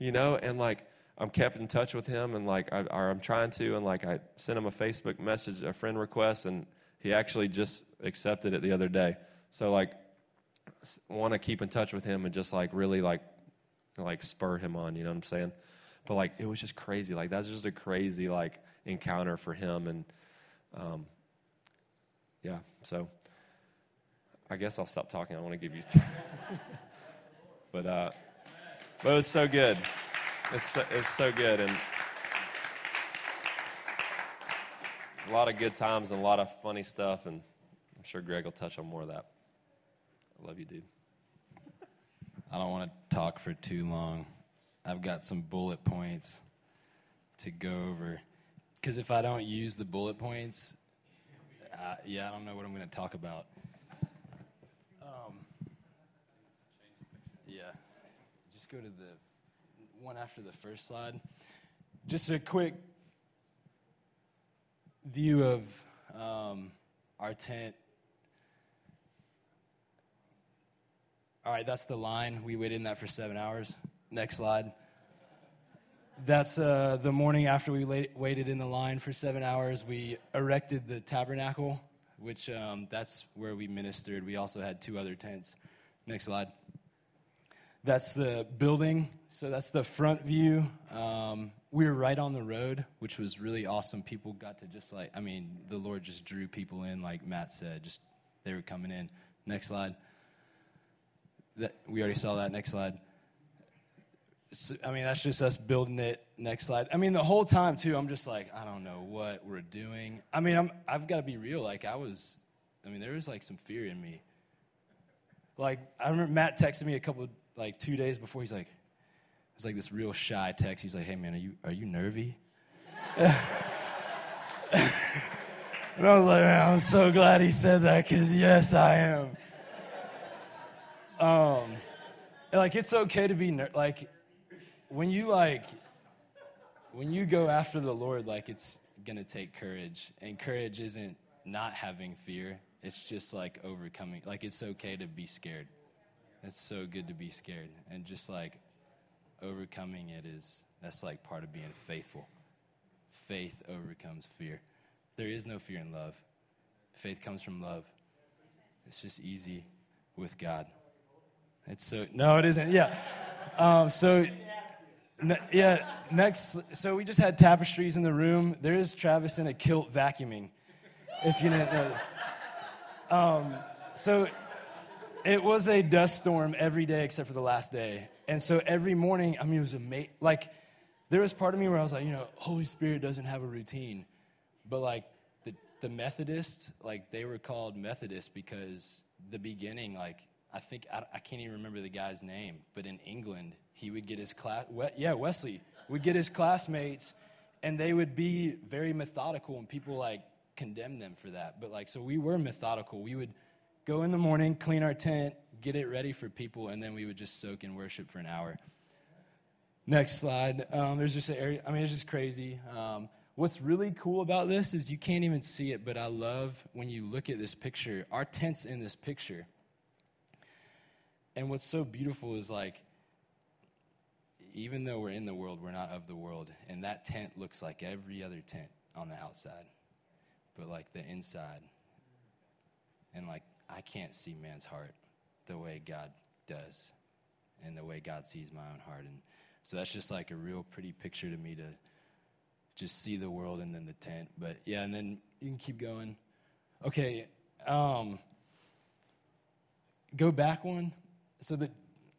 you know, and like I'm kept in touch with him, and like I, or I'm trying to, and like I sent him a Facebook message, a friend request, and he actually just accepted it the other day. So like, want to keep in touch with him and just like really like, like spur him on. You know what I'm saying? But like it was just crazy. Like that's just a crazy like encounter for him, and um, yeah. So I guess I'll stop talking. I want to give you. but uh. But it was so good. It's so, it's so good. And a lot of good times and a lot of funny stuff. And I'm sure Greg will touch on more of that. I love you, dude. I don't want to talk for too long. I've got some bullet points to go over. Because if I don't use the bullet points, uh, yeah, I don't know what I'm going to talk about. Um, yeah. Just go to the one after the first slide. Just a quick view of um, our tent. All right, that's the line. We waited in that for seven hours. Next slide. That's uh, the morning after we waited in the line for seven hours. We erected the tabernacle, which um, that's where we ministered. We also had two other tents. Next slide. That's the building. So that's the front view. Um, we were right on the road, which was really awesome. People got to just like, I mean, the Lord just drew people in, like Matt said. Just they were coming in. Next slide. That we already saw that. Next slide. So, I mean, that's just us building it. Next slide. I mean, the whole time too, I'm just like, I don't know what we're doing. I mean, I'm, I've got to be real. Like I was, I mean, there was like some fear in me. Like I remember Matt texted me a couple like two days before, he's like, was like this real shy text. He's like, "Hey man, are you are you nervy?" and I was like, "Man, I'm so glad he said that because yes, I am." Um, like it's okay to be ner- like when you like when you go after the Lord, like it's gonna take courage, and courage isn't not having fear. It's just like overcoming. Like it's okay to be scared. It's so good to be scared, and just like overcoming it is that's like part of being faithful. Faith overcomes fear. There is no fear in love. Faith comes from love. It's just easy with God. It's so no, it isn't. Yeah. Um, so yeah. Next, so we just had tapestries in the room. There is Travis in a kilt vacuuming. If you didn't know. Um, so it was a dust storm every day except for the last day. And so every morning, I mean, it was amazing. Like, there was part of me where I was like, you know, Holy Spirit doesn't have a routine. But like, the, the Methodists, like, they were called Methodists because the beginning, like, I think, I, I can't even remember the guy's name, but in England, he would get his class, yeah, Wesley would get his classmates, and they would be very methodical, and people like condemn them for that. But like, so we were methodical. We would go in the morning, clean our tent, get it ready for people, and then we would just soak in worship for an hour. Next slide. Um, there's just an area, I mean, it's just crazy. Um, what's really cool about this is you can't even see it, but I love when you look at this picture, our tent's in this picture. And what's so beautiful is like, even though we're in the world, we're not of the world. And that tent looks like every other tent on the outside, but like the inside. And like, I can't see man's heart the way God does and the way God sees my own heart. And so that's just like a real pretty picture to me to just see the world and then the tent. But yeah, and then you can keep going. Okay, um, go back one. So the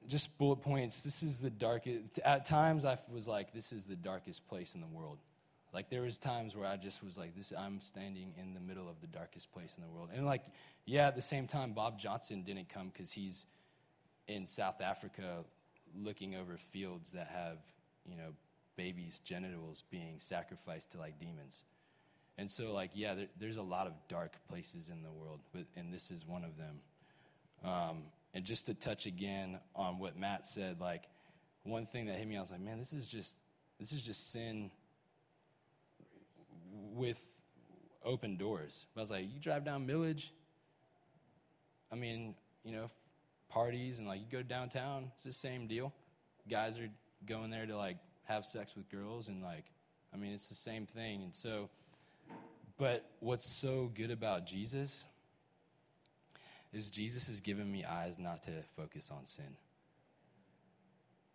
just bullet points. This is the darkest. At times, I was like, "This is the darkest place in the world." Like there was times where I just was like, "This, I'm standing in the middle of the darkest place in the world." And like, yeah, at the same time, Bob Johnson didn't come because he's in South Africa, looking over fields that have, you know, babies' genitals being sacrificed to like demons. And so, like, yeah, there, there's a lot of dark places in the world, but, and this is one of them. Um, and just to touch again on what Matt said, like one thing that hit me, I was like, man, this is just this is just sin with open doors. I was like, you drive down Millage, I mean, you know, parties and like you go downtown, it's the same deal. Guys are going there to like have sex with girls and like I mean, it's the same thing. And so but what's so good about Jesus is Jesus has given me eyes not to focus on sin.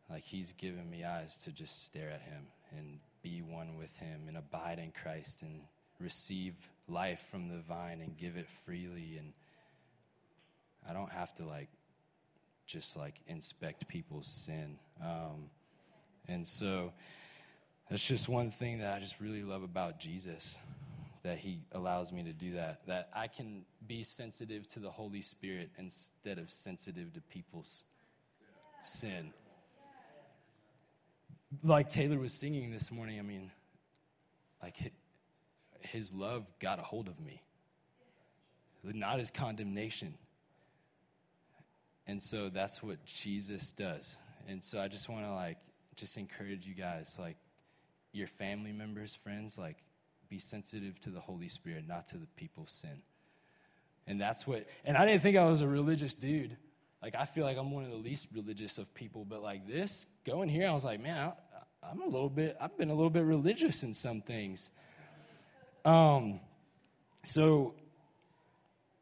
Like he's given me eyes to just stare at him and be one with him and abide in Christ and receive life from the vine and give it freely and I don't have to like just like inspect people's sin. Um, and so that's just one thing that I just really love about Jesus that he allows me to do that that i can be sensitive to the holy spirit instead of sensitive to people's sin like taylor was singing this morning i mean like his love got a hold of me not his condemnation and so that's what jesus does and so i just want to like just encourage you guys like your family members friends like be sensitive to the Holy Spirit, not to the people's sin. And that's what, and I didn't think I was a religious dude. Like, I feel like I'm one of the least religious of people, but like this, going here, I was like, man, I, am a little bit, I've been a little bit religious in some things. Um, so,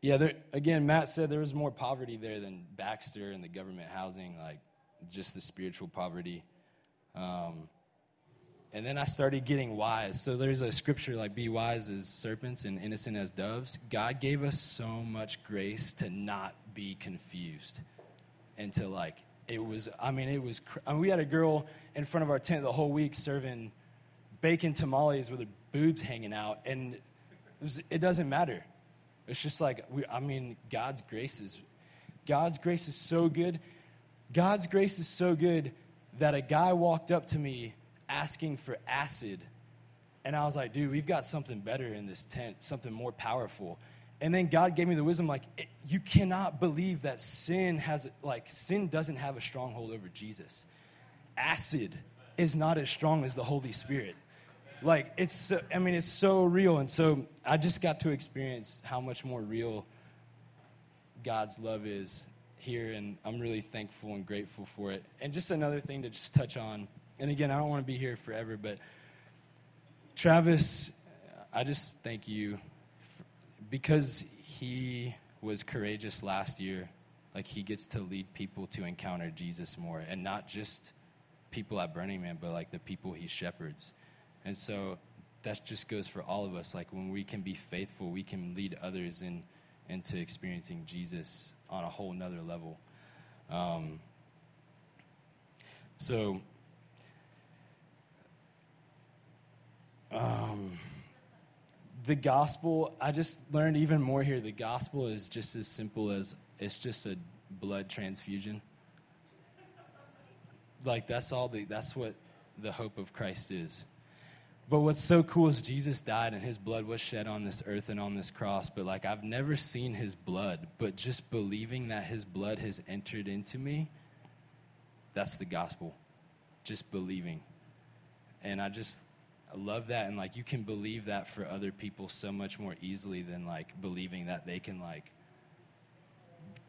yeah, there, again, Matt said there was more poverty there than Baxter and the government housing, like just the spiritual poverty. Um, and then I started getting wise. So there's a scripture like, be wise as serpents and innocent as doves. God gave us so much grace to not be confused and to like, it was, I mean, it was, I mean, we had a girl in front of our tent the whole week serving bacon tamales with her boobs hanging out. And it, was, it doesn't matter. It's just like, we, I mean, God's grace is, God's grace is so good. God's grace is so good that a guy walked up to me asking for acid. And I was like, dude, we've got something better in this tent, something more powerful. And then God gave me the wisdom like, you cannot believe that sin has, like, sin doesn't have a stronghold over Jesus. Acid is not as strong as the Holy Spirit. Like, it's, so, I mean, it's so real. And so I just got to experience how much more real God's love is here. And I'm really thankful and grateful for it. And just another thing to just touch on. And again, I don't want to be here forever, but Travis, I just thank you because he was courageous last year. Like, he gets to lead people to encounter Jesus more and not just people at Burning Man, but like the people he shepherds. And so that just goes for all of us. Like when we can be faithful, we can lead others in into experiencing Jesus on a whole nother level. Um, so, um, the gospel, I just learned even more here. The gospel is just as simple as it's just a blood transfusion like that's all the that's what the hope of Christ is. But what's so cool is Jesus died and his blood was shed on this earth and on this cross. But like I've never seen his blood, but just believing that his blood has entered into me, that's the gospel. Just believing. And I just I love that. And like you can believe that for other people so much more easily than like believing that they can like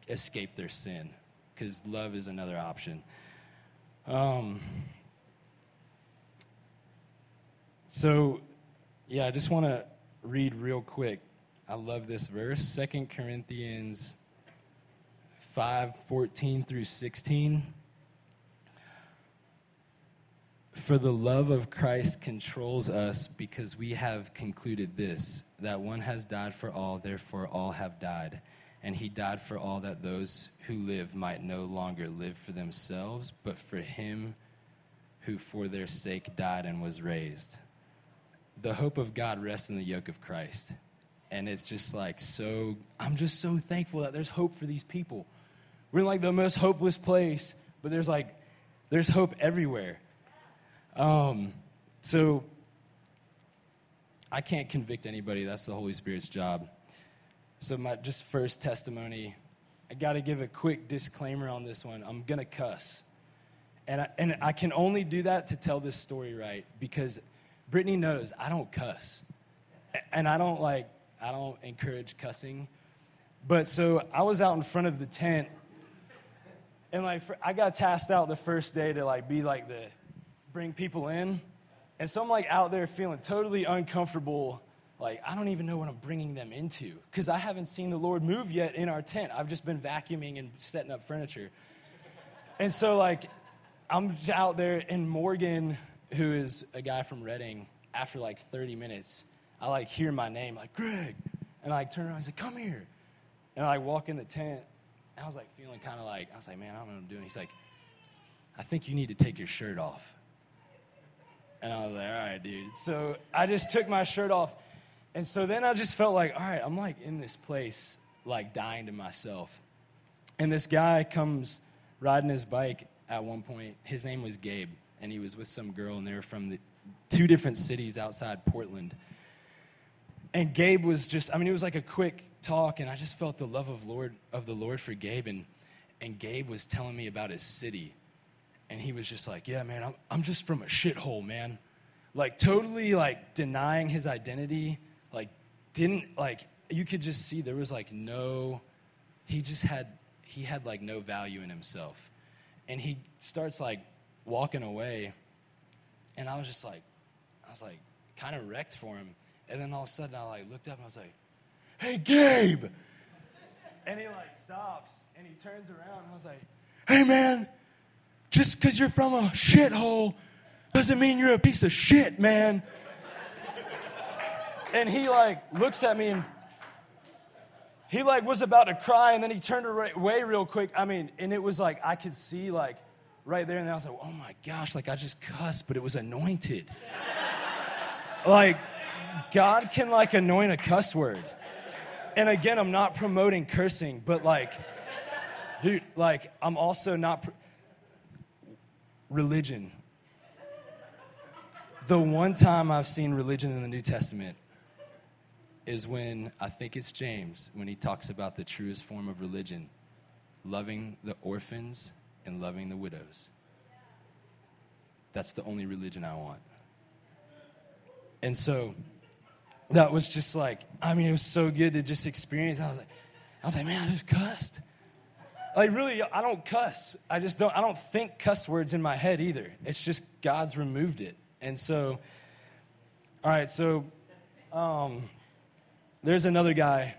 escape their sin. Because love is another option. Um, so, yeah, I just want to read real quick. I love this verse, Second Corinthians 5 14 through 16. For the love of Christ controls us because we have concluded this that one has died for all, therefore all have died and he died for all that those who live might no longer live for themselves, but for him who for their sake died and was raised. The hope of God rests in the yoke of Christ. And it's just like so, I'm just so thankful that there's hope for these people. We're in like the most hopeless place, but there's like, there's hope everywhere. Um, so I can't convict anybody, that's the Holy Spirit's job. So, my just first testimony, I got to give a quick disclaimer on this one. I'm to cuss. And I, and I can only do that to tell this story right because Brittany knows I don't cuss. And I don't like, I don't encourage cussing. But so I was out in front of the tent and like I got tasked out the first day to like be like the bring people in. And so I'm like out there feeling totally uncomfortable like I don't even know what I'm bringing them into because I haven't seen the Lord move yet in our tent. I've just been vacuuming and setting up furniture. And so like I'm out there and Morgan, who is a guy from Redding, after like 30 minutes, I like hear my name like Greg, and I like turn around. And he's like, "Come here," and I like walk in the tent. And I was like feeling kind of like I was like, "Man, I don't know what I'm doing." He's like, "I think you need to take your shirt off." And I was like, "All right, dude." So I just took my shirt off and so then I just felt like, all right, I'm like in this place, like dying to myself. And this guy comes riding his bike at one point. His name was Gabe, and he was with some girl, and they were from the two different cities outside Portland. And Gabe was just, I mean, it was like a quick talk, and I just felt the love of Lord of the Lord for Gabe. And, and Gabe was telling me about his city. And he was just like, Yeah, man, I'm, I'm just from a shithole, man. Like, totally like denying his identity like didn't like you could just see there was like no he just had he had like no value in himself. And he starts like walking away. And i was just like i was like kind of wrecked for him. And then all of a sudden i like looked up and i was like hey gabe! And he like stops and he turns around and i was like hey man just because you're from a shithole doesn't mean you're a piece of shit man and he like looks at me and he like was about to cry and then he turned away real quick. I mean, and it was like I could see like right there and I was like, oh my gosh, like I just cussed, but it was anointed. like God can like anoint a cuss word. And again, I'm not promoting cursing, but like, dude, like I'm also not. Pr- religion. The one time I've seen religion in the New Testament is when I think it's James, when he talks about the truest form of religion loving the orphans and loving the widows. That's the only religion I want. And so that was just like, I mean, it was so good to just experience. I was like, I was like, man, I just cussed. Like really, I don't cuss. I just don't. I don't think cuss words in my head either. It's just God's removed it. And so, all right. So, um, there's another guy,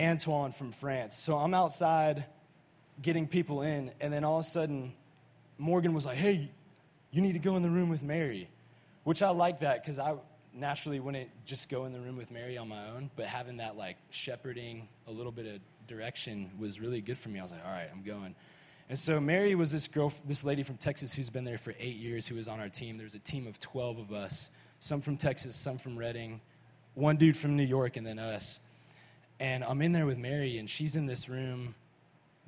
Antoine from France. So I'm outside getting people in, and then all of a sudden, Morgan was like, hey, you need to go in the room with Mary, which I like that because I naturally wouldn't just go in the room with Mary on my own, but having that like shepherding, a little bit of direction was really good for me. I was like, all right, I'm going. And so Mary was this girl, this lady from Texas who's been there for eight years, who was on our team. There was a team of 12 of us, some from Texas, some from Redding, one dude from New York and then us. And I'm in there with Mary, and she's in this room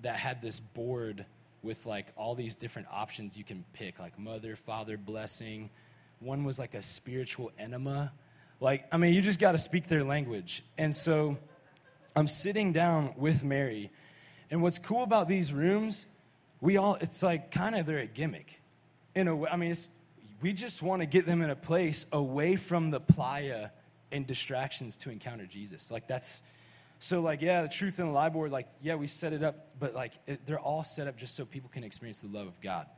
that had this board with like all these different options you can pick, like mother, father, blessing. One was like a spiritual enema. Like, I mean, you just got to speak their language. And so I'm sitting down with Mary. And what's cool about these rooms, we all, it's like kind of they're a gimmick. In a way, I mean, we just want to get them in a place away from the playa and distractions to encounter Jesus. Like that's so like yeah, the truth and the lie board. Like yeah, we set it up, but like it, they're all set up just so people can experience the love of God.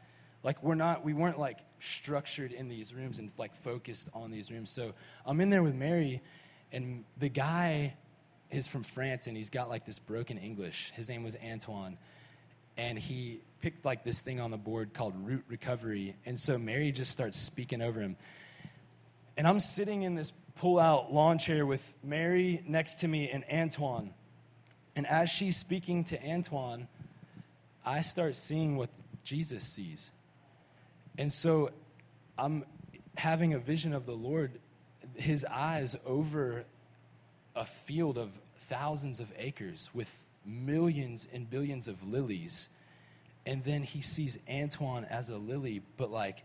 Like we're not, we weren't like structured in these rooms and like focused on these rooms. So I'm in there with Mary, and the guy is from France, and he's got like this broken English. His name was Antoine, and he picked like this thing on the board called root recovery. And so Mary just starts speaking over him. And I'm sitting in this pull out lawn chair with Mary next to me and Antoine. And as she's speaking to Antoine, I start seeing what Jesus sees. And so I'm having a vision of the Lord, his eyes over a field of thousands of acres with millions and billions of lilies. And then he sees Antoine as a lily, but like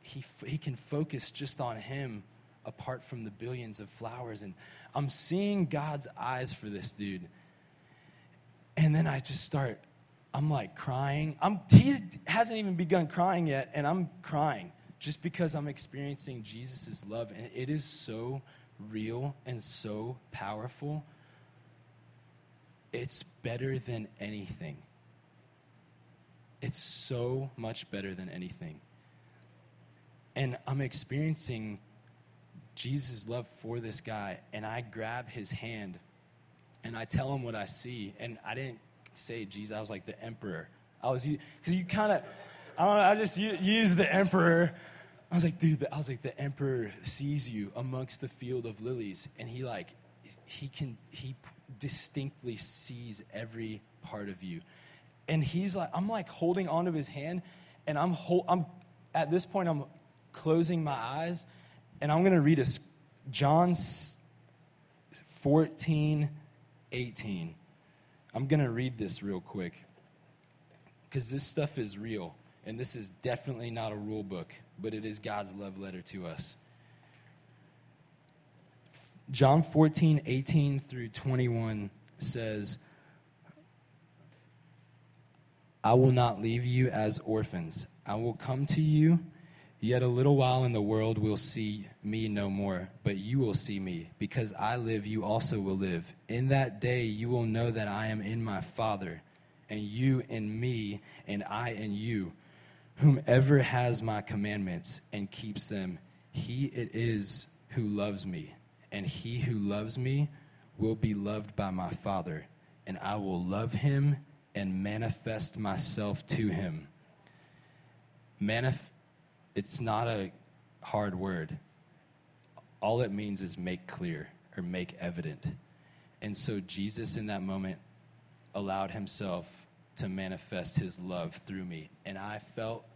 he, he can focus just on him apart from the billions of flowers. And I'm seeing God's eyes for this dude. And then I just start, I'm like crying. I'm, he hasn't even begun crying yet, and I'm crying just because I'm experiencing Jesus' love. And it is so real and so powerful. It's better than anything. It's so much better than anything. And I'm experiencing Jesus' love for this guy, and I grab his hand and I tell him what I see. And I didn't say Jesus, I was like the emperor. I was, because you kind of, I don't know, I just used the emperor. I was like, dude, I was like, the emperor sees you amongst the field of lilies, and he like, he can, he distinctly sees every part of you. And he's like, I'm like holding onto his hand, and I'm, hold, I'm at this point, I'm closing my eyes, and I'm to read a John 14, 18. I'm to read this real quick because this stuff is real. And this is definitely not a rule book, but it is God's love letter to us. John 14, 18 through 21 says, I will not leave you as orphans. I will come to you. Yet a little while in the world will see me no more, but you will see me. Because I live, you also will live. In that day you will know that I am in my Father, and you in me, and I in you. Whomever has my commandments and keeps them, he it is who loves me. And he who loves me will be loved by my Father, and I will love him and manifest myself to him. Manifest it's not a hard word. All it means is make clear or make evident. And so Jesus, in that moment, allowed himself to manifest his love through me. And I felt,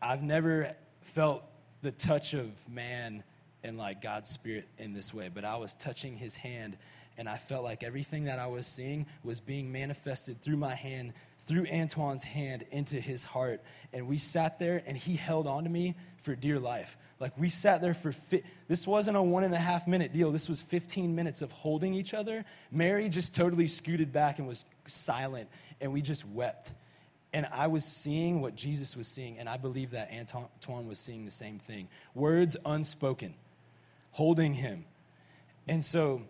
I've never felt the touch of man and like God's spirit in this way, but I was touching his hand and I felt like everything that I was seeing was being manifested through my hand through Antoine's hand into his heart. And we sat there and he held on to me for dear life. Like we sat there for, fi- this wasn't a one and a half minute deal. This was 15 minutes of holding each other. Mary just totally scooted back and was silent and we just wept. And I was seeing what Jesus was seeing, and I believe that Antoine was seeing the same thing. Words unspoken, holding him. And so,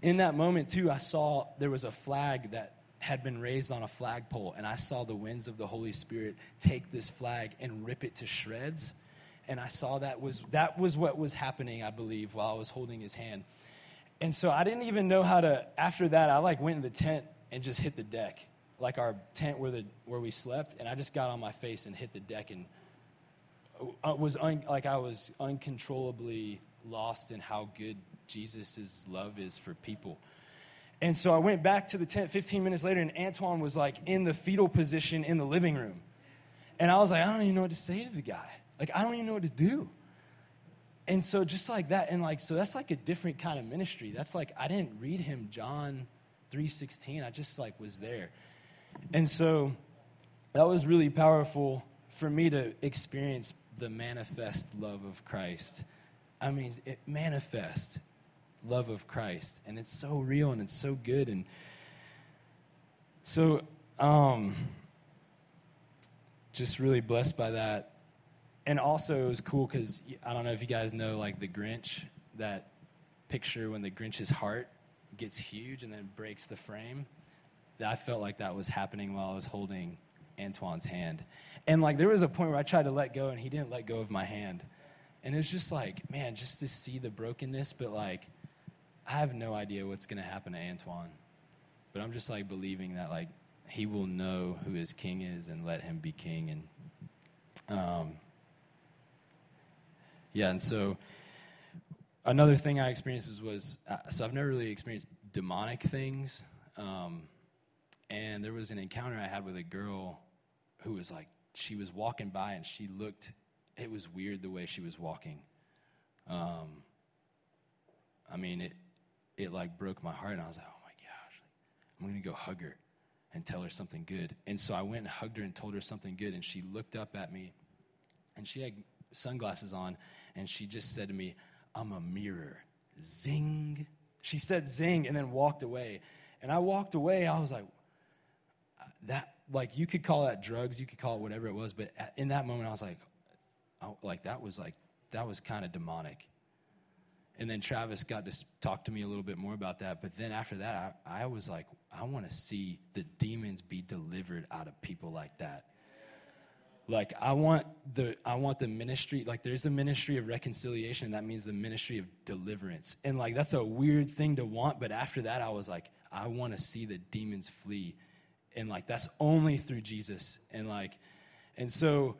in that moment, too, I saw there was a flag that had been raised on a flagpole, and I saw the winds of the Holy Spirit take this flag and rip it to shreds. And I saw that was that was what was happening, I believe, while I was holding his hand. And so I didn't even know how to. After that, I like went in the tent and just hit the deck like our tent where the where we slept, and I just got on my face and hit the deck and I uh, was un, like I was uncontrollably lost in how good Jesus' love is for people. And so I went back to the tent 15 minutes later, and Antoine was like in the fetal position in the living room. And I was like, I don't even know what to say to the guy. Like, I don't even know what to do. And so, just like that, and like, so that's like a different kind of ministry. That's like, I didn't read him John 3.16. I just like was there. And so that was really powerful for me to experience the manifest love of Christ. I mean, it manifest love of Christ. And it's so real and it's so good. And so, um, just really blessed by that. And also, it was cool because I don't know if you guys know, like the Grinch, that picture when the Grinch's heart gets huge and then breaks the frame. That I felt like that was happening while I was holding Antoine's hand. And like there was a point where I tried to let go and he didn't let go of my hand. And it was just like, man, just to see the brokenness, but like I have no idea what's going to happen to Antoine. But I'm just like believing that like he will know who his king is and let him be king and um yeah, and so another thing I experienced was uh, so I've never really experienced demonic things. Um, and there was an encounter I had with a girl who was like, she was walking by and she looked, it was weird the way she was walking. Um, I mean, it, it like broke my heart, and I was like, oh my gosh, I'm gonna go hug her and tell her something good. And so I went and hugged her and told her something good, and she looked up at me, and she had sunglasses on, and she just said to me, I'm a mirror. Zing. She said zing and then walked away. And I walked away, I was like, that like you could call that drugs, you could call it whatever it was, but in that moment I was like, oh, like that was like that was kind of demonic. And then Travis got to talk to me a little bit more about that. But then after that, I, I was like, I want to see the demons be delivered out of people like that. Like I want the I want the ministry like there's a ministry of reconciliation that means the ministry of deliverance. And like that's a weird thing to want, but after that I was like I want to see the demons flee and like that's only through Jesus. And like, and so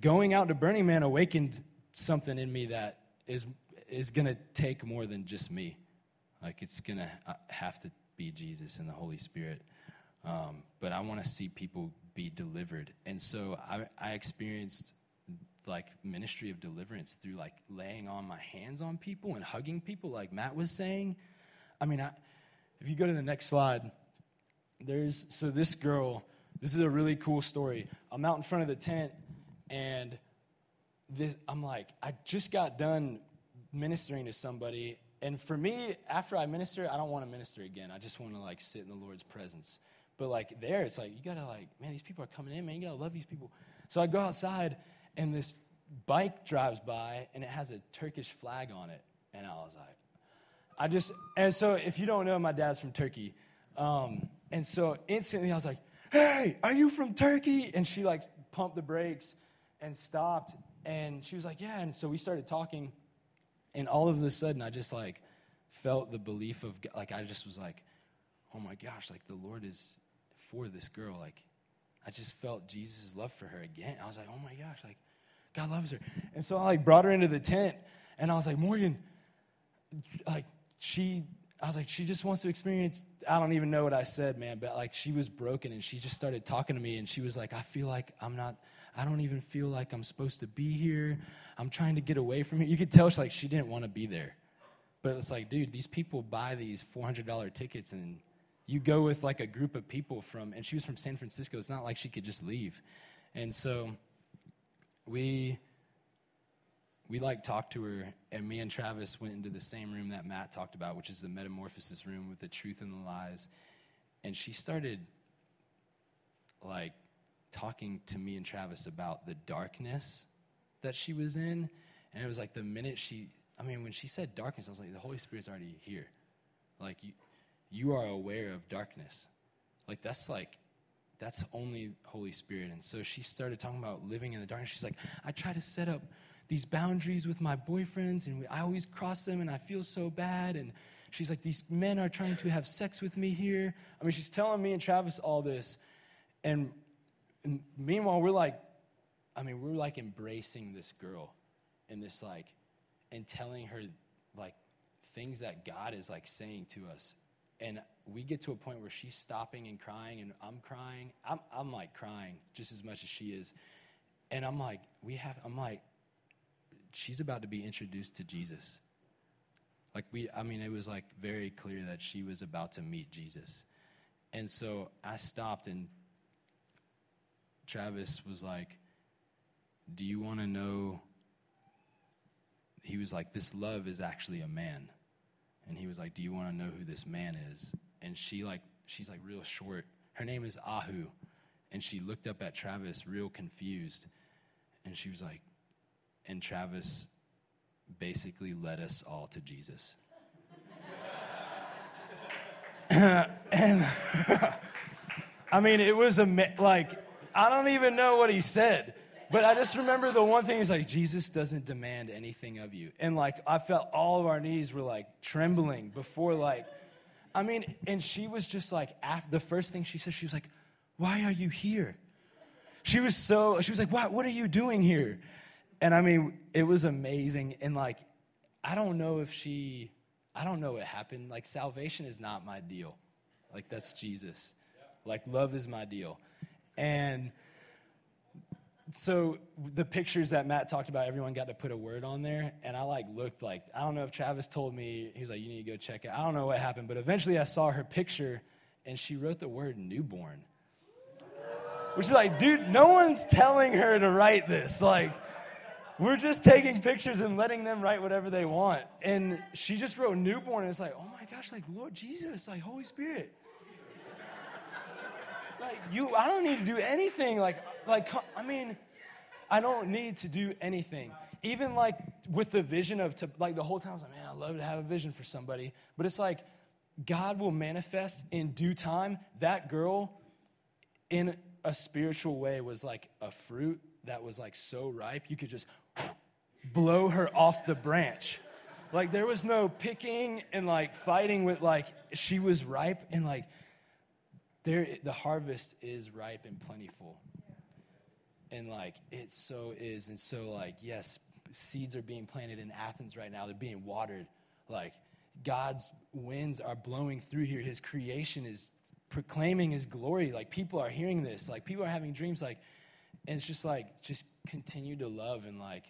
going out to Burning Man awakened something in me that is is gonna take more than just me. Like it's gonna uh, have to be Jesus and the Holy Spirit. Um, but I want to see people be delivered, and so I, I experienced like ministry of deliverance through like laying on my hands on people and hugging people, like Matt was saying. I mean, I, if you go to the next slide, there's so this girl this is a really cool story i'm out in front of the tent and this i'm like i just got done ministering to somebody and for me after i minister i don't want to minister again i just want to like sit in the lord's presence but like there it's like you gotta like man these people are coming in man you gotta love these people so i go outside and this bike drives by and it has a turkish flag on it and i was like i just and so if you don't know my dad's from turkey um, and so instantly I was like, hey, are you from Turkey? And she like pumped the brakes and stopped. And she was like, yeah. And so we started talking. And all of a sudden, I just like felt the belief of, like, I just was like, oh my gosh, like the Lord is for this girl. Like, I just felt Jesus' love for her again. I was like, oh my gosh, like, God loves her. And so I like brought her into the tent. And I was like, Morgan, like, she I was like, she just wants to experience. I don't even know what I said, man, but like she was broken and she just started talking to me and she was like, I feel like I'm not, I don't even feel like I'm supposed to be here. I'm trying to get away from here. You could tell she like she didn't want to be there. But it's like, dude, these people buy these $400 tickets and you go with like a group of people from, and she was from San Francisco. It's not like she could just leave. And so we, we like talked to her, and me and Travis went into the same room that Matt talked about, which is the metamorphosis room with the truth and the lies. And she started like talking to me and Travis about the darkness that she was in. And it was like the minute she, I mean, when she said darkness, I was like, the Holy Spirit's already here. Like, you, you are aware of darkness. Like, that's like, that's only Holy Spirit. And so she started talking about living in the darkness. She's like, I try to set up these boundaries with my boyfriends, and we, I always cross them, and I feel so bad. And she's like, These men are trying to have sex with me here. I mean, she's telling me and Travis all this. And, and meanwhile, we're like, I mean, we're like embracing this girl and this, like, and telling her, like, things that God is, like, saying to us. And we get to a point where she's stopping and crying, and I'm crying. I'm, I'm like crying just as much as she is. And I'm like, we have, I'm like, she's about to be introduced to Jesus. Like, we, I mean, it was like very clear that she was about to meet Jesus. And so I stopped, and Travis was like, Do you want to know? He was like, This love is actually a man. And he was like, Do you want to know who this man is? And she like she's like real short. Her name is Ahu. And she looked up at Travis real confused. And she was like, and Travis basically led us all to Jesus. and I mean, it was a like I don't even know what he said, but I just remember the one thing is like Jesus doesn't demand anything of you, and like I felt all of our knees were like trembling before like, I mean, and she was just like after the first thing she said, she was like, "Why are you here?" She was so she was like, "What? What are you doing here?" And I mean, it was amazing, and like, I don't know if she, I don't know what happened. Like salvation is not my deal, like that's Jesus. Like love is my deal. And so the pictures that Matt talked about, everyone got to put a word on there. And I like looked like, I don't know if Travis told me, he was like, you need to go check it. I don't know what happened, but eventually I saw her picture and she wrote the word newborn. Which is like, dude, no one's telling her to write this. Like, we're just taking pictures and letting them write whatever they want. And she just wrote newborn, and it's like, oh my gosh, like Lord Jesus, like Holy Spirit like you i don't need to do anything like like i mean i don't need to do anything. Even like with the vision of to, like the whole time i was like man i love to have a vision for somebody. But it's like god will manifest in due time. That girl in a spiritual way was like a fruit that was like so ripe you could just blow her off the branch. Like there was no picking and like fighting with like she was ripe and like there the harvest is ripe and plentiful and like it so is and so like yes seeds are being planted in athens right now. They're being watered. Like god's winds are blowing through here. His creation is proclaiming his glory. Like people are hearing this. Like people are having dreams. Like and it's just like just continue to love and like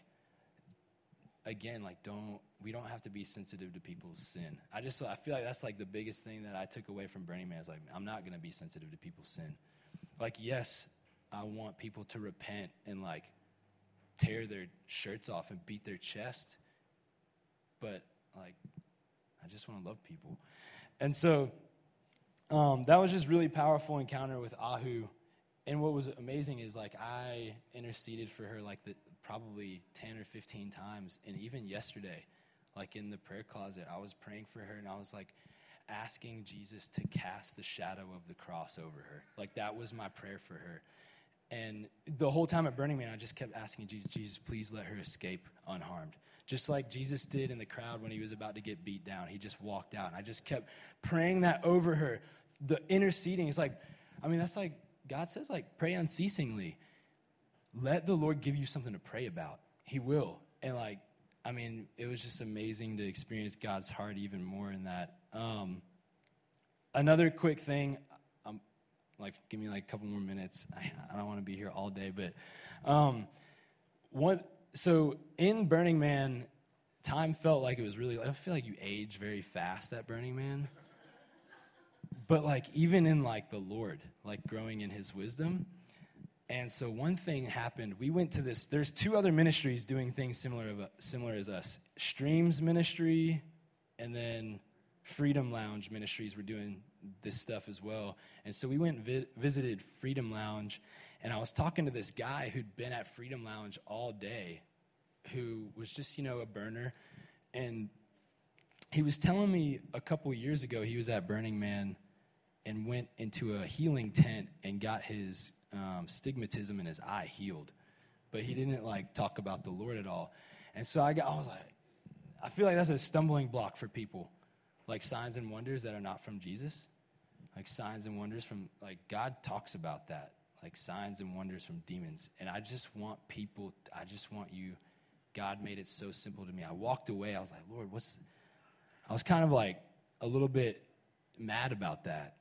again like don't we don't have to be sensitive to people's sin. I just I feel like that's like the biggest thing that I took away from Burning Man is like I'm not going to be sensitive to people's sin. Like yes, I want people to repent and like tear their shirts off and beat their chest. But like I just want to love people. And so um, that was just really powerful encounter with Ahu. And what was amazing is like I interceded for her like the, probably 10 or 15 times. And even yesterday, like in the prayer closet, I was praying for her and I was like asking Jesus to cast the shadow of the cross over her. Like that was my prayer for her. And the whole time at Burning Man, I just kept asking Jesus, Jesus, please let her escape unharmed. Just like Jesus did in the crowd when he was about to get beat down. He just walked out. And I just kept praying that over her. The interceding is like, I mean, that's like, God says, like, pray unceasingly. Let the Lord give you something to pray about. He will. And like, I mean, it was just amazing to experience God's heart even more in that. Um, another quick thing, like, give me like a couple more minutes. I, I don't want to be here all day, but um, one. So in Burning Man, time felt like it was really. I feel like you age very fast at Burning Man, but like even in like the Lord, like growing in his wisdom. And so one thing happened. We went to this. There's two other ministries doing things similar of similar as us. Streams Ministry, and then Freedom Lounge Ministries were doing this stuff as well. And so we went and vi- visited Freedom Lounge, and I was talking to this guy who'd been at Freedom Lounge all day, who was just you know a burner, and he was telling me a couple years ago he was at Burning Man and went into a healing tent and got his um, stigmatism in his eye healed, but he didn't like talk about the Lord at all. And so I got, I was like, I feel like that's a stumbling block for people, like signs and wonders that are not from Jesus, like signs and wonders from like God talks about that, like signs and wonders from demons. And I just want people, I just want you. God made it so simple to me. I walked away. I was like, Lord, what's? I was kind of like a little bit mad about that.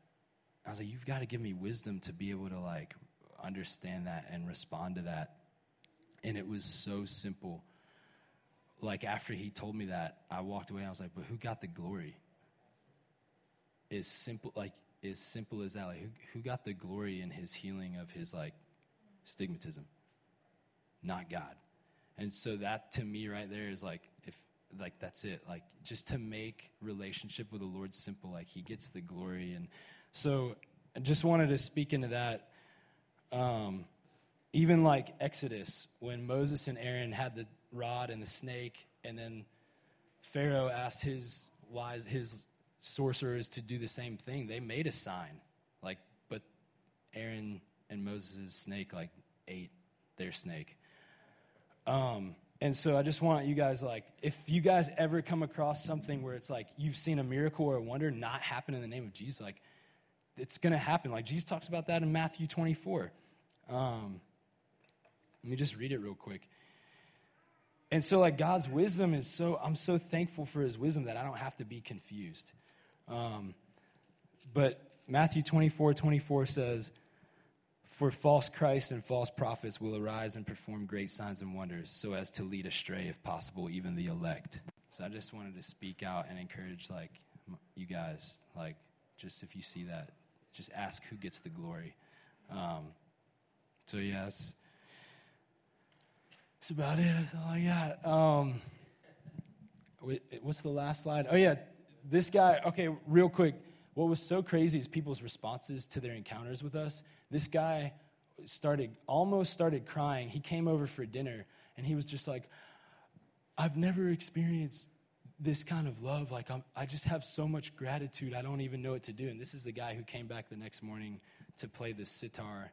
I was like, you've got to give me wisdom to be able to like understand that and respond to that. And it was so simple. Like after he told me that, I walked away. I was like, but who got the glory? Is simple like as simple as that. Like, who, who got the glory in his healing of his like stigmatism? Not God. And so that to me right there is like if like that's it. Like just to make relationship with the Lord simple, like he gets the glory. And so I just wanted to speak into that um, even like Exodus, when Moses and Aaron had the rod and the snake, and then Pharaoh asked his wise his sorcerers to do the same thing. They made a sign, like, but Aaron and Moses' snake like ate their snake. Um, and so I just want you guys like, if you guys ever come across something where it's like you've seen a miracle or a wonder not happen in the name of Jesus, like it's to happen. Like Jesus talks about that in Matthew 24. Um, let me just read it real quick. And so, like, God's wisdom is so, I'm so thankful for his wisdom that I don't have to be confused. Um, but Matthew 24 24 says, For false Christs and false prophets will arise and perform great signs and wonders, so as to lead astray, if possible, even the elect. So I just wanted to speak out and encourage, like, you guys, like, just if you see that, just ask who gets the glory. Um, so, yes. That's about it. That's all I got. Um, what's the last slide? Oh, yeah. This guy, okay, real quick. What was so crazy is people's responses to their encounters with us. This guy started, almost started crying. He came over for dinner and he was just like, I've never experienced this kind of love. Like, I'm, I just have so much gratitude, I don't even know what to do. And this is the guy who came back the next morning to play the sitar.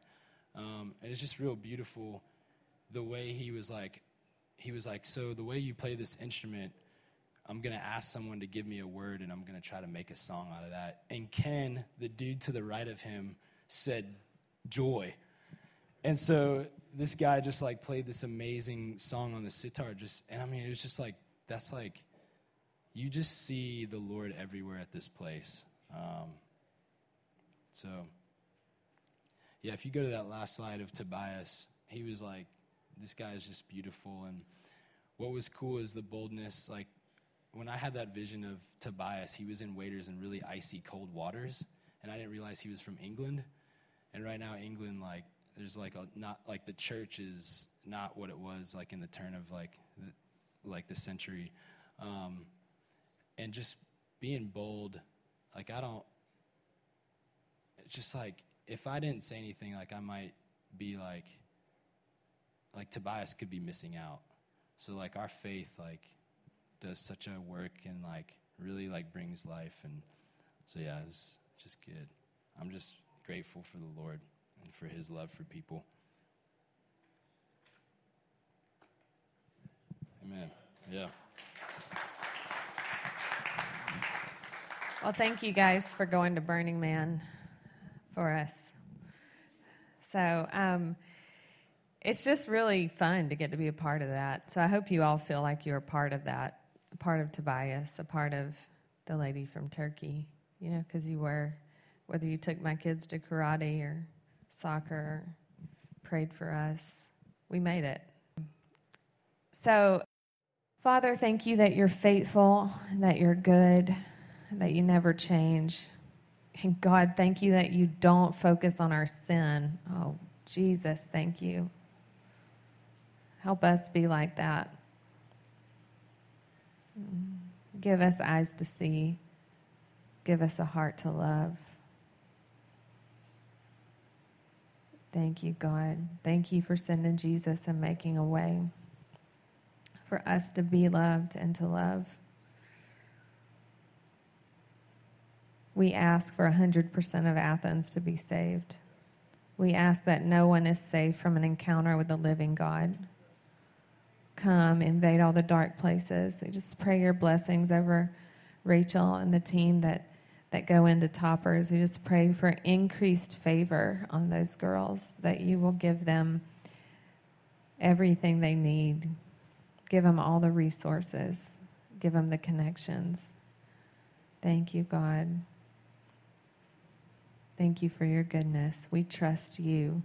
Um, and it's just real beautiful the way he was like, he was like, so the way you play this instrument, I'm going to ask someone to give me a word and I'm going to try to make a song out of that. And Ken, the dude to the right of him, said, joy. And so this guy just like played this amazing song on the sitar just and I mean it was just like that's like you just see the Lord everywhere at this place. Um, so, yeah, if you go to that last slide of Tobias, he was like, this guy is just beautiful. And what was cool is the boldness. Like, when I had that vision of Tobias, he was in Waders in really icy, cold waters. And I didn't realize he was from England. And right now, England, like, there's like a not like the church is not what it was like in the turn of like the, like the century. Um, and just being bold. Like, I don't, it's just like, if I didn't say anything, like, I might be like, like Tobias could be missing out. So, like, our faith, like, does such a work and, like, really, like, brings life. And so, yeah, it's just good. I'm just grateful for the Lord and for his love for people. Amen. Yeah. Well, thank you guys for going to Burning Man for us. So, um, it's just really fun to get to be a part of that. So, I hope you all feel like you're a part of that, a part of Tobias, a part of the lady from Turkey, you know, because you were, whether you took my kids to karate or soccer, or prayed for us, we made it. So, Father, thank you that you're faithful, that you're good that you never change. And God, thank you that you don't focus on our sin. Oh, Jesus, thank you. Help us be like that. Give us eyes to see. Give us a heart to love. Thank you, God. Thank you for sending Jesus and making a way for us to be loved and to love. We ask for 100% of Athens to be saved. We ask that no one is safe from an encounter with the living God. Come, invade all the dark places. We just pray your blessings over Rachel and the team that, that go into toppers. We just pray for increased favor on those girls, that you will give them everything they need. Give them all the resources, give them the connections. Thank you, God. Thank you for your goodness. We trust you.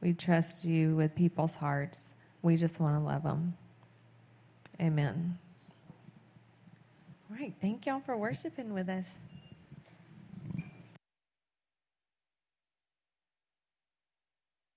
We trust you with people's hearts. We just want to love them. Amen. All right. Thank y'all for worshiping with us.